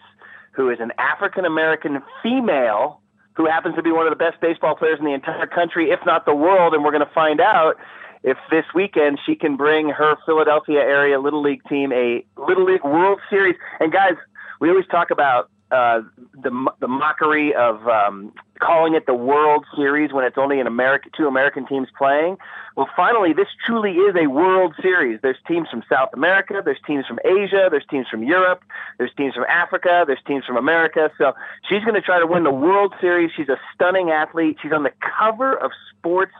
who is an African American female who happens to be one of the best baseball players in the entire country, if not the world. And we're going to find out if this weekend she can bring her Philadelphia area Little League team a Little League World Series. And guys, we always talk about uh, the the mockery of um, calling it the World Series when it's only an American two American teams playing. Well, finally, this truly is a World Series. There's teams from South America, there's teams from Asia, there's teams from Europe, there's teams from Africa, there's teams from America. So she's going to try to win the World Series. She's a stunning athlete. She's on the cover of Sports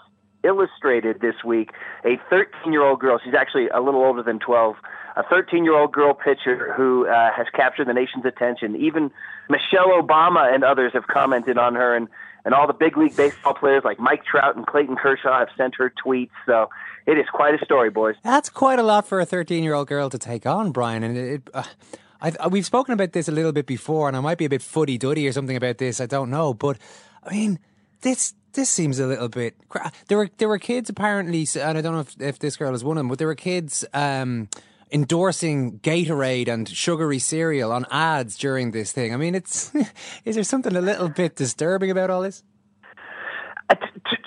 Illustrated this week. A 13 year old girl. She's actually a little older than 12 a 13 year old girl pitcher who uh, has captured the nation's attention. Even Michelle Obama and others have commented on her, and, and all the big league baseball players like Mike Trout and Clayton Kershaw have sent her tweets. So it is quite a story, boys. That's quite a lot for a 13 year old girl to take on, Brian. And it, uh, we've spoken about this a little bit before, and I might be a bit fuddy duddy or something about this. I don't know, but I mean, this this seems a little bit. Cra- there were there were kids apparently, and I don't know if, if this girl is one of them, but there were kids. Um, endorsing Gatorade and sugary cereal on ads during this thing. I mean, it's is there something a little bit disturbing about all this? Uh,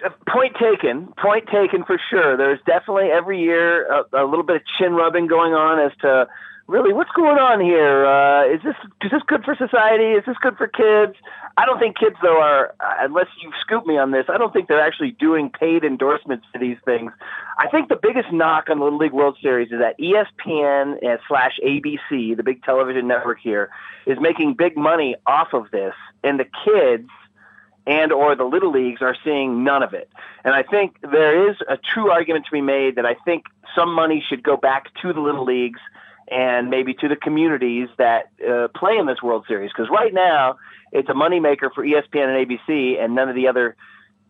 uh, point taken. Point taken for sure. There's definitely every year a, a little bit of chin rubbing going on as to really what's going on here. Uh, is this is this good for society? Is this good for kids? I don't think kids though are uh, unless you scoop me on this. I don't think they're actually doing paid endorsements to these things. I think the biggest knock on the Little League World Series is that ESPN uh, slash ABC, the big television network here, is making big money off of this, and the kids and or the little leagues are seeing none of it. And I think there is a true argument to be made that I think some money should go back to the little leagues and maybe to the communities that uh, play in this World Series because right now it's a moneymaker for ESPN and ABC and none of the other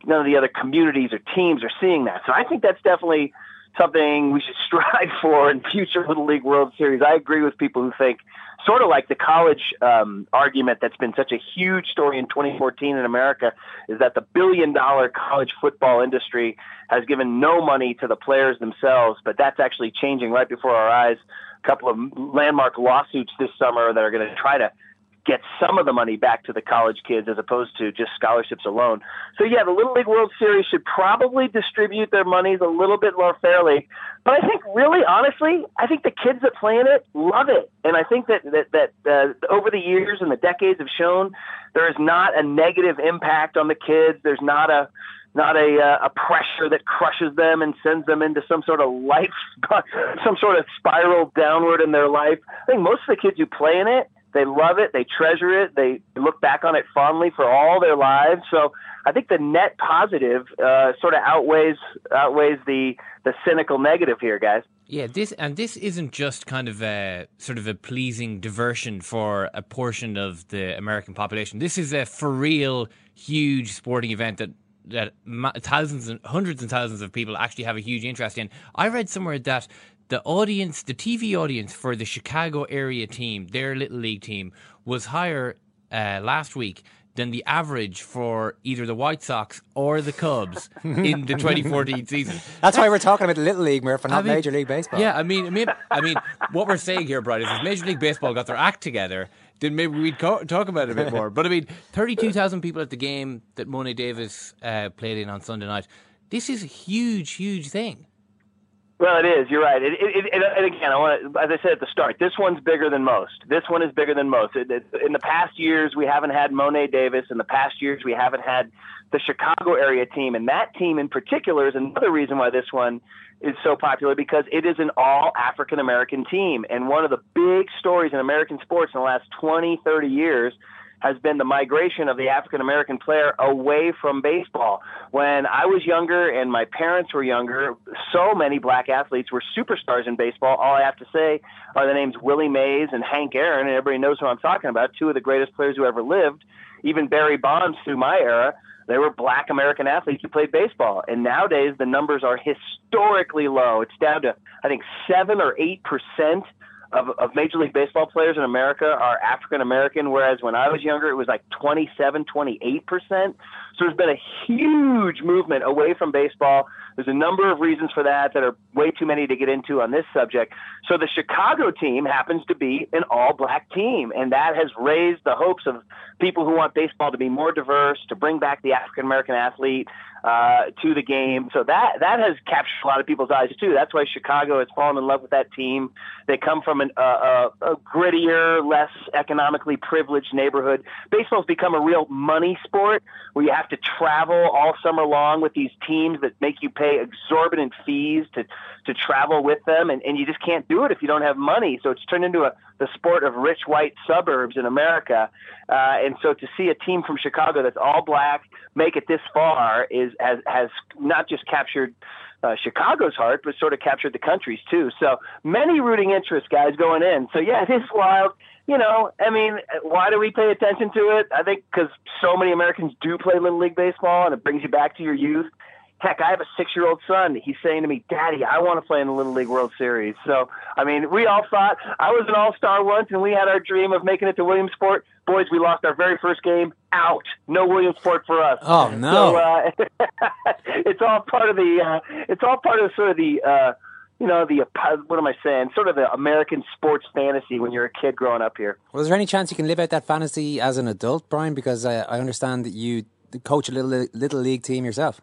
none of the other communities or teams are seeing that. So I think that's definitely something we should strive for in future Little League World Series. I agree with people who think sort of like the college um, argument that's been such a huge story in 2014 in America is that the billion dollar college football industry has given no money to the players themselves, but that's actually changing right before our eyes. A couple of landmark lawsuits this summer that are going to try to get some of the money back to the college kids as opposed to just scholarships alone. So yeah, the Little League World Series should probably distribute their monies a little bit more fairly. But I think really honestly, I think the kids that play in it love it. And I think that that, that uh, over the years and the decades have shown there is not a negative impact on the kids. There's not a not a uh, a pressure that crushes them and sends them into some sort of life some sort of spiral downward in their life. I think most of the kids who play in it they love it. They treasure it. They look back on it fondly for all their lives. So I think the net positive uh, sort of outweighs outweighs the the cynical negative here, guys. Yeah, this and this isn't just kind of a sort of a pleasing diversion for a portion of the American population. This is a for real huge sporting event that that thousands and hundreds and thousands of people actually have a huge interest in. I read somewhere that the audience, the TV audience for the Chicago area team, their little league team, was higher uh, last week than the average for either the White Sox or the Cubs in the 2014 season. That's why we're talking about the Little League, Murph, and I not mean- Major League Baseball. Yeah, I mean, I mean, I mean, what we're saying here, Brian, is if Major League Baseball got their act together, then maybe we'd co- talk about it a bit more. But I mean, 32,000 people at the game that Mo'ne Davis uh, played in on Sunday night. This is a huge, huge thing. Well, it is. You're right. It, it, it, and again, I want to, as I said at the start, this one's bigger than most. This one is bigger than most. In the past years, we haven't had Mo'ne Davis. In the past years, we haven't had the Chicago area team, and that team in particular is another reason why this one is so popular because it is an all African American team. And one of the big stories in American sports in the last 20, 30 years has been the migration of the African American player away from baseball. When I was younger and my parents were younger, so many black athletes were superstars in baseball. All I have to say are the names Willie Mays and Hank Aaron, and everybody knows who I'm talking about, two of the greatest players who ever lived. Even Barry Bonds through my era, they were black American athletes who played baseball. And nowadays the numbers are historically low. It's down to I think seven or eight percent of, of Major League Baseball players in America are African American, whereas when I was younger, it was like 27, 28 percent. So there's been a huge movement away from baseball. There's a number of reasons for that that are way too many to get into on this subject. So the Chicago team happens to be an all black team, and that has raised the hopes of people who want baseball to be more diverse, to bring back the African American athlete uh, to the game. So that that has captured a lot of people's eyes too. That's why Chicago has fallen in love with that team. They come from an, uh, a, a grittier, less economically privileged neighborhood. Baseball's become a real money sport where you have to travel all summer long with these teams that make you pay exorbitant fees to to travel with them, and, and you just can't do it if you don't have money. So it's turned into a the sport of rich white suburbs in America. Uh, and so to see a team from Chicago that's all black make it this far is has has not just captured uh, Chicago's heart, but sort of captured the country's too. So many rooting interests, guys, going in. So yeah, it is wild. You know, I mean, why do we pay attention to it? I think because so many Americans do play Little League Baseball, and it brings you back to your youth. Heck, I have a six year old son. He's saying to me, Daddy, I want to play in the Little League World Series. So, I mean, we all thought I was an all star once and we had our dream of making it to Williamsport. Boys, we lost our very first game out. No Williamsport for us. Oh, no. So, uh, it's all part of the, uh, it's all part of sort of the, uh, you know, the what am I saying? Sort of the American sports fantasy when you're a kid growing up here. Well, is there any chance you can live out that fantasy as an adult, Brian? Because I, I understand that you coach a little little league team yourself.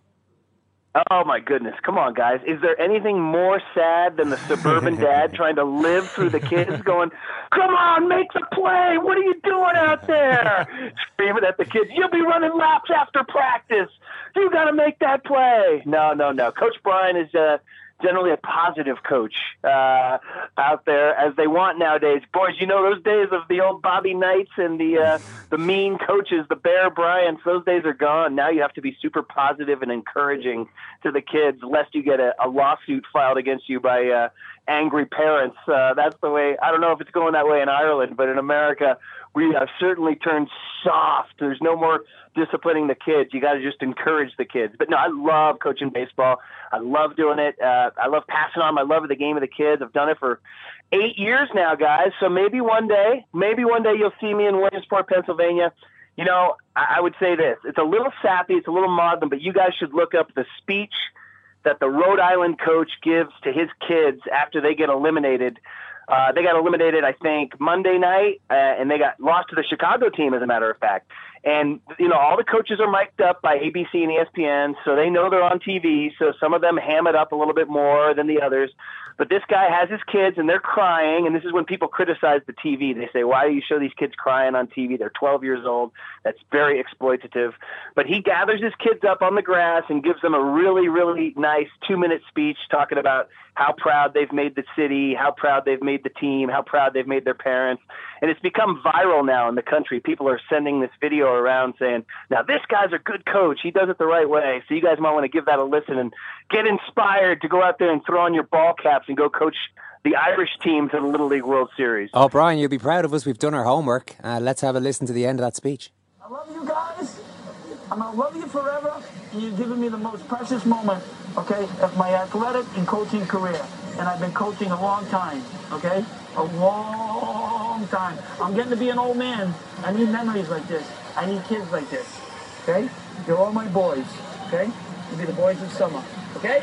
Oh my goodness! Come on, guys. Is there anything more sad than the suburban dad trying to live through the kids, going, "Come on, make the play! What are you doing out there?" Screaming at the kids, "You'll be running laps after practice. You got to make that play." No, no, no. Coach Brian is uh, generally a positive coach uh, out there, as they want nowadays. Boys, you know those days of the old Bobby Knights and the uh, the mean coaches, the Bear Bryants. Those days are gone. Now you have to be super positive and encouraging to the kids, lest you get a, a lawsuit filed against you by uh, angry parents. Uh, that's the way. I don't know if it's going that way in Ireland, but in America, we have certainly turned soft. There's no more disciplining the kids. You got to just encourage the kids. But no, I love coaching baseball. I love doing it. Uh, I love passing on my love of the game of the kids. I've done it for eight years now, guys. So maybe one day, maybe one day you'll see me in Williamsport, Pennsylvania. You know, I, I would say this: it's a little sappy, it's a little maudlin, but you guys should look up the speech that the Rhode Island coach gives to his kids after they get eliminated. Uh, they got eliminated, I think, Monday night, uh, and they got lost to the Chicago team, as a matter of fact. And you know, all the coaches are mic'd up by ABC and ESPN, so they know they're on TV. So some of them ham it up a little bit more than the others. But this guy has his kids, and they're crying. And this is when people criticize the TV. They say, "Why do you show these kids crying on TV? They're 12 years old. That's very exploitative." But he gathers his kids up on the grass and gives them a really, really nice two-minute speech talking about how proud they've made the city, how proud they've made the team, how proud they've made their parents. And it's become viral now in the country. People are sending this video around saying, now this guy's a good coach. He does it the right way. So you guys might want to give that a listen and get inspired to go out there and throw on your ball caps and go coach the Irish team to the Little League World Series. Oh, Brian, you'll be proud of us. We've done our homework. Uh, let's have a listen to the end of that speech. I love you guys. I'm gonna love you forever. You've given me the most precious moment, okay, of my athletic and coaching career. And I've been coaching a long time, okay? A long time. I'm getting to be an old man. I need memories like this. I need kids like this, okay? You're all my boys, okay? You'll be the boys of summer, okay?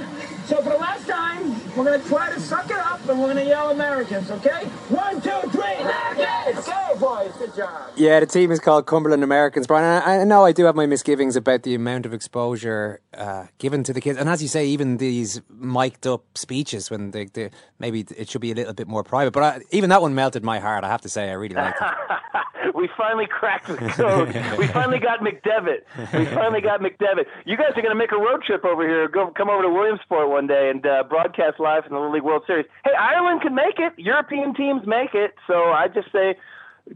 So for the last time, we're gonna try to suck it up and we're gonna yell Americans, okay? One, two, three, Americans! Okay, boys, good job. Yeah, the team is called Cumberland Americans, Brian. I, I know I do have my misgivings about the amount of exposure uh, given to the kids, and as you say, even these mic'd up speeches when they, they maybe it should be a little bit more private. But I, even that one melted my heart. I have to say, I really liked it. we finally cracked the code. we finally got McDevitt. We finally got McDevitt. You guys are going to make a road trip over here. Go come over to Williamsport one day and uh, broadcast live from the Little League World Series. Hey, Ireland can make it. European teams make it. So I just say,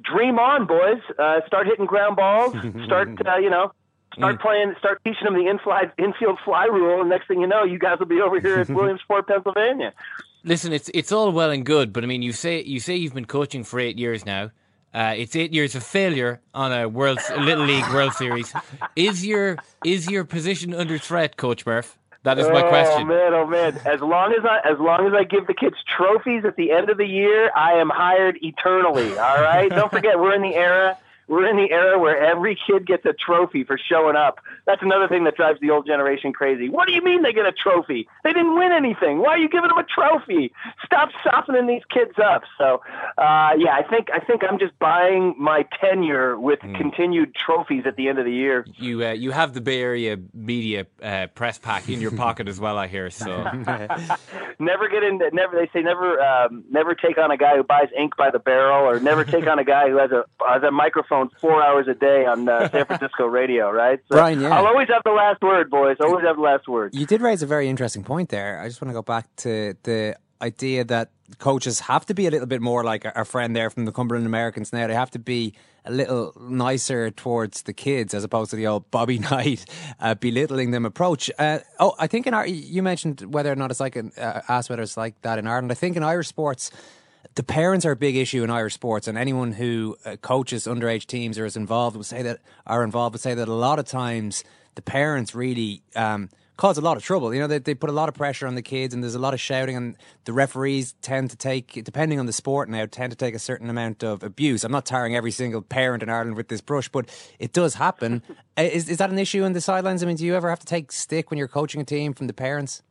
dream on, boys. Uh, start hitting ground balls. Start, uh, you know. Start playing, start teaching them the in-fly, infield fly rule, and next thing you know, you guys will be over here at Williamsport, Pennsylvania. Listen, it's it's all well and good, but I mean, you say you say you've been coaching for eight years now. Uh, it's eight years of failure on a World a Little League World Series. Is your is your position under threat, Coach Murph? That is my question. oh, question. man, oh man! As long as I, as long as I give the kids trophies at the end of the year, I am hired eternally. All right. Don't forget, we're in the era. We're in the era where every kid gets a trophy for showing up. That's another thing that drives the old generation crazy. What do you mean they get a trophy? They didn't win anything. Why are you giving them a trophy? Stop softening these kids up. So, uh, yeah, I think I think I'm just buying my tenure with continued trophies at the end of the year. You uh, you have the Bay Area media uh, press pack in your pocket as well. I hear so. never get into never. They say never um, never take on a guy who buys ink by the barrel, or never take on a guy who has a has a microphone four hours a day on uh, San Francisco radio. Right, so Brian, yeah. I'll always have the last word, boys. I always have the last word. You did raise a very interesting point there. I just want to go back to the idea that coaches have to be a little bit more like our friend there from the Cumberland Americans now. They have to be a little nicer towards the kids as opposed to the old Bobby Knight uh, belittling them approach. Uh, oh, I think in our, you mentioned whether or not it's like, an, uh, asked whether it's like that in Ireland. I think in Irish sports, the parents are a big issue in Irish sports, and anyone who uh, coaches underage teams or is involved would say that are involved would say that a lot of times the parents really um, cause a lot of trouble. You know, they, they put a lot of pressure on the kids, and there's a lot of shouting, and the referees tend to take, depending on the sport now, tend to take a certain amount of abuse. I'm not tarring every single parent in Ireland with this brush, but it does happen. Uh, is is that an issue in the sidelines? I mean, do you ever have to take stick when you're coaching a team from the parents?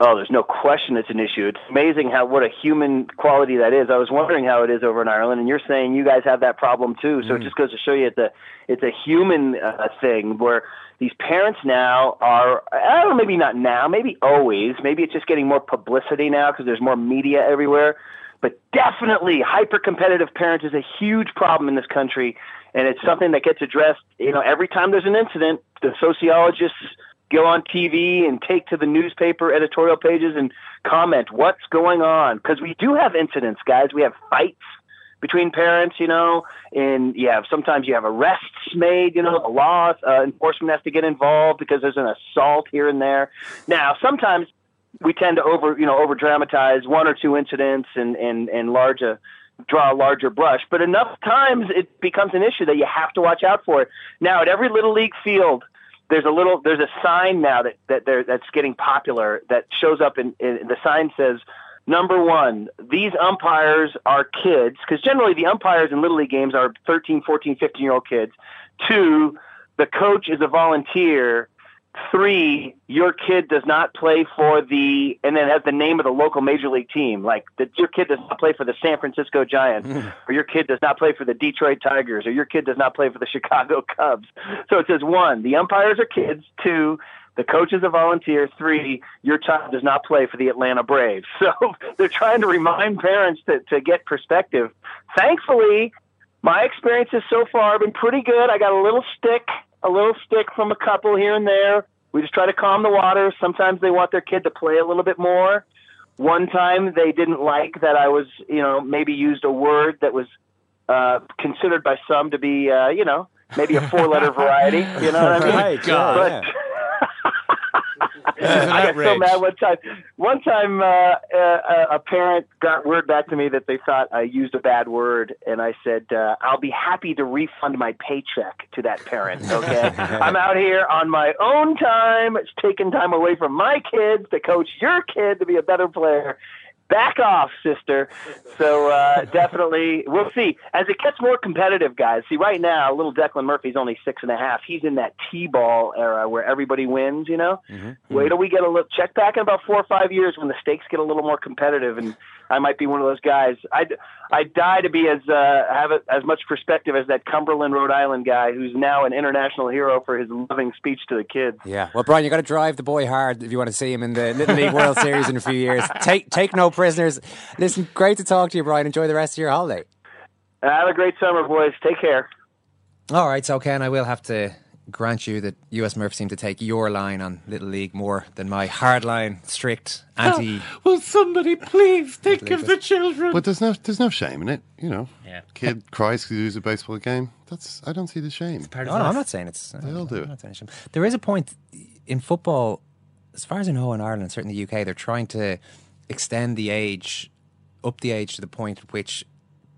Oh, there's no question it's an issue. It's amazing how what a human quality that is. I was wondering how it is over in Ireland, and you're saying you guys have that problem too. So it just goes to show you it's a it's a human uh, thing where these parents now are I don't know, maybe not now, maybe always, maybe it's just getting more publicity now because there's more media everywhere. But definitely, hyper competitive parents is a huge problem in this country, and it's something that gets addressed. You know, every time there's an incident, the sociologists go on TV and take to the newspaper editorial pages and comment what's going on because we do have incidents, guys. We have fights between parents, you know, and you have sometimes you have arrests made, you know, the law uh, enforcement has to get involved because there's an assault here and there. Now, sometimes we tend to over, you know, over dramatize one or two incidents and and and large a draw a larger brush, but enough times it becomes an issue that you have to watch out for it. Now, at every little league field, there's a little there's a sign now that that there that's getting popular that shows up in, in the sign says number one these umpires are kids because generally the umpires in little league games are 13 14 15 year old kids. Two the coach is a volunteer three your kid does not play for the and then has the name of the local major league team. Like that your kid does not play for the san francisco giants hmm. or your kid does not play for the detroit tigers or your kid does not play for the chicago cubs. So it says one the umpires are kids. Two the coach is a volunteer. Three your child does not play for the atlanta braves. So they're trying to remind parents to, to get perspective. Thankfully my experiences so far have been pretty good. I got a little stick a little stick from a couple here and there. We just try to calm the waters. Sometimes they want their kid to play a little bit more. One time they didn't like that I was, you know, maybe used a word that was uh, considered by some to be, uh, you know, maybe a four-letter variety. You know what I mean? Right, yeah, but, yeah. I got so mad one time. One time, uh, uh, a parent got word back to me that they thought I used a bad word, and I said, uh, "I'll be happy to refund my paycheck to that parent." Okay, I'm out here on my own time. It's taking time away from my kids to coach your kid to be a better player. Back off, sister. So uh, definitely, we'll see as it gets more competitive, guys. See, right now, little Declan Murphy's only six and a half. He's in that T-ball era where everybody wins. You know, wait till we get a look. Check back in about four or five years when the stakes get a little more competitive, and I might be one of those guys. I'd I'd die to be as uh, have it, as much perspective as that Cumberland, Rhode Island guy who's now an international hero for his loving speech to the kids. Yeah, well, Brian, you got to drive the boy hard if you want to see him in the Little League World Series in a few years. Take take no prisoners. Listen, great to talk to you, Brian. Enjoy the rest of your holiday. Have a great summer, boys. Take care. All right, so Ken, I will have to grant you that US Murph seemed to take your line on Little League more than my hard line, strict, anti. Will somebody please think of the children? But there's no there's no shame in it, you know. Yeah. Kid cries because he loses a baseball game. That's I don't see the shame. No, no, I'm not saying it's. They all do it. not saying There is a point in football, as far as I know, in Ireland, certainly the UK, they're trying to extend the age, up the age to the point at which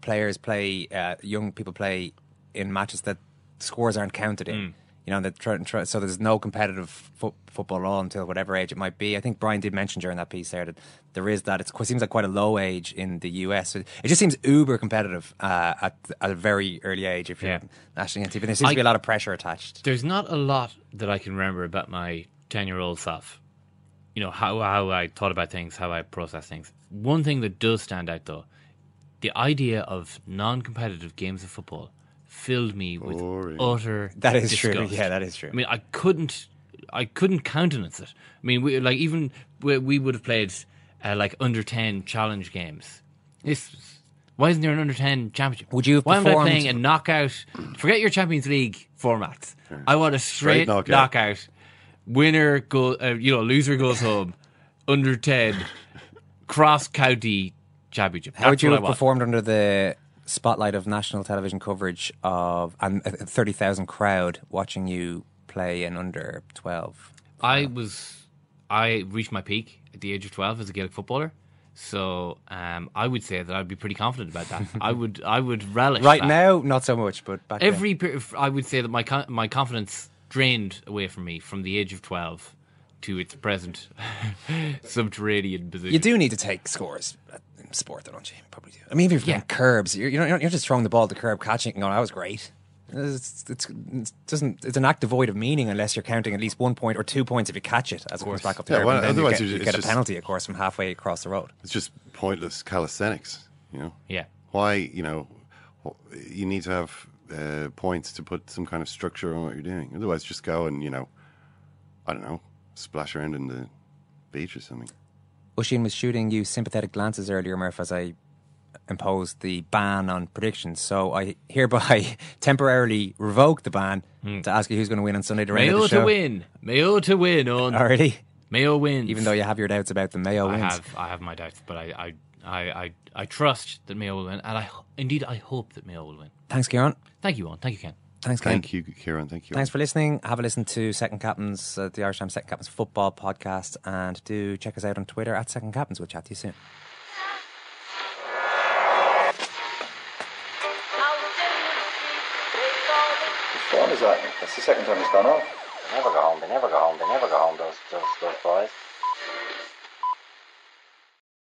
players play, uh, young people play in matches that scores aren't counted in. You know, they're trying, try, so there's no competitive fo- football at all until whatever age it might be. I think Brian did mention during that piece there that there is that. It's, it seems like quite a low age in the US. It, it just seems uber competitive uh, at, at a very early age if you're Yeah. nationally on TV. There seems to be a lot of pressure attached. There's not a lot that I can remember about my 10 year old self. You know, how, how I thought about things, how I process things. One thing that does stand out, though, the idea of non competitive games of football filled me with utter That is true. disgust. Yeah, that is true. I mean, I couldn't, I couldn't countenance it. I mean, we, like even we, we would have played uh, like under ten challenge games. This, why isn't there an under ten championship? Would you have Why am I playing a knockout? Forget your Champions League formats. I want a straight, Straight knockout. knockout. Winner go, uh, you know, loser goes home. Under ten, cross county championship. How would you have performed under the spotlight of national television coverage of and a thirty thousand crowd watching you play in under twelve? I was I reached my peak at the age of twelve as a Gaelic footballer. So um, I would say that I'd be pretty confident about that. I would I would relish Right that. now, not so much, but back then. Every per- I would say that my con- my confidence drained away from me from the age of twelve to its present subterranean position. You do need to take scores in sport, though, don't you? You Probably do. I mean, if you're playing curbs, you're, you're you're just throwing the ball to the curb, catching it, and going, "That was great." It's, it's, it doesn't. It's an act devoid of meaning unless you're counting at least one point or two points if you catch it as it comes back up Yeah, there. well, but then you otherwise get, you it's get a just- penalty, of course, from halfway across the road. It's just pointless calisthenics, you know? Yeah. Why, you know, you need to have uh, points to put some kind of structure on what you're doing. Otherwise, just go and, you know, I don't know, splash around in the beach or something. Oisin was shooting you sympathetic glances earlier, Murph, as I imposed the ban on predictions. So I hereby temporarily revoke the ban hmm. to ask you who's going to win on Sunday. Of Mayo the to win. Mayo to win. On Already? Mayo wins. Even though you have your doubts about the Mayo I wins. have, I have my doubts, but I, I, I, I, I trust that Mayo will win, and I, indeed, I hope that Mayo will win. Thanks, Ciarán. Thank you, Eoin. Thank you, Ken. Thanks, Ken. Thank you, Ciarán. Thank you. Thanks for listening. Have a listen to Second Captains, uh, the Irish Times Second Captains football podcast, and do check us out on Twitter at Second Captains. We'll chat to you soon. What fun is that? That's the second time it's gone off. They never go home. They never go home. They never go home. Those those those boys.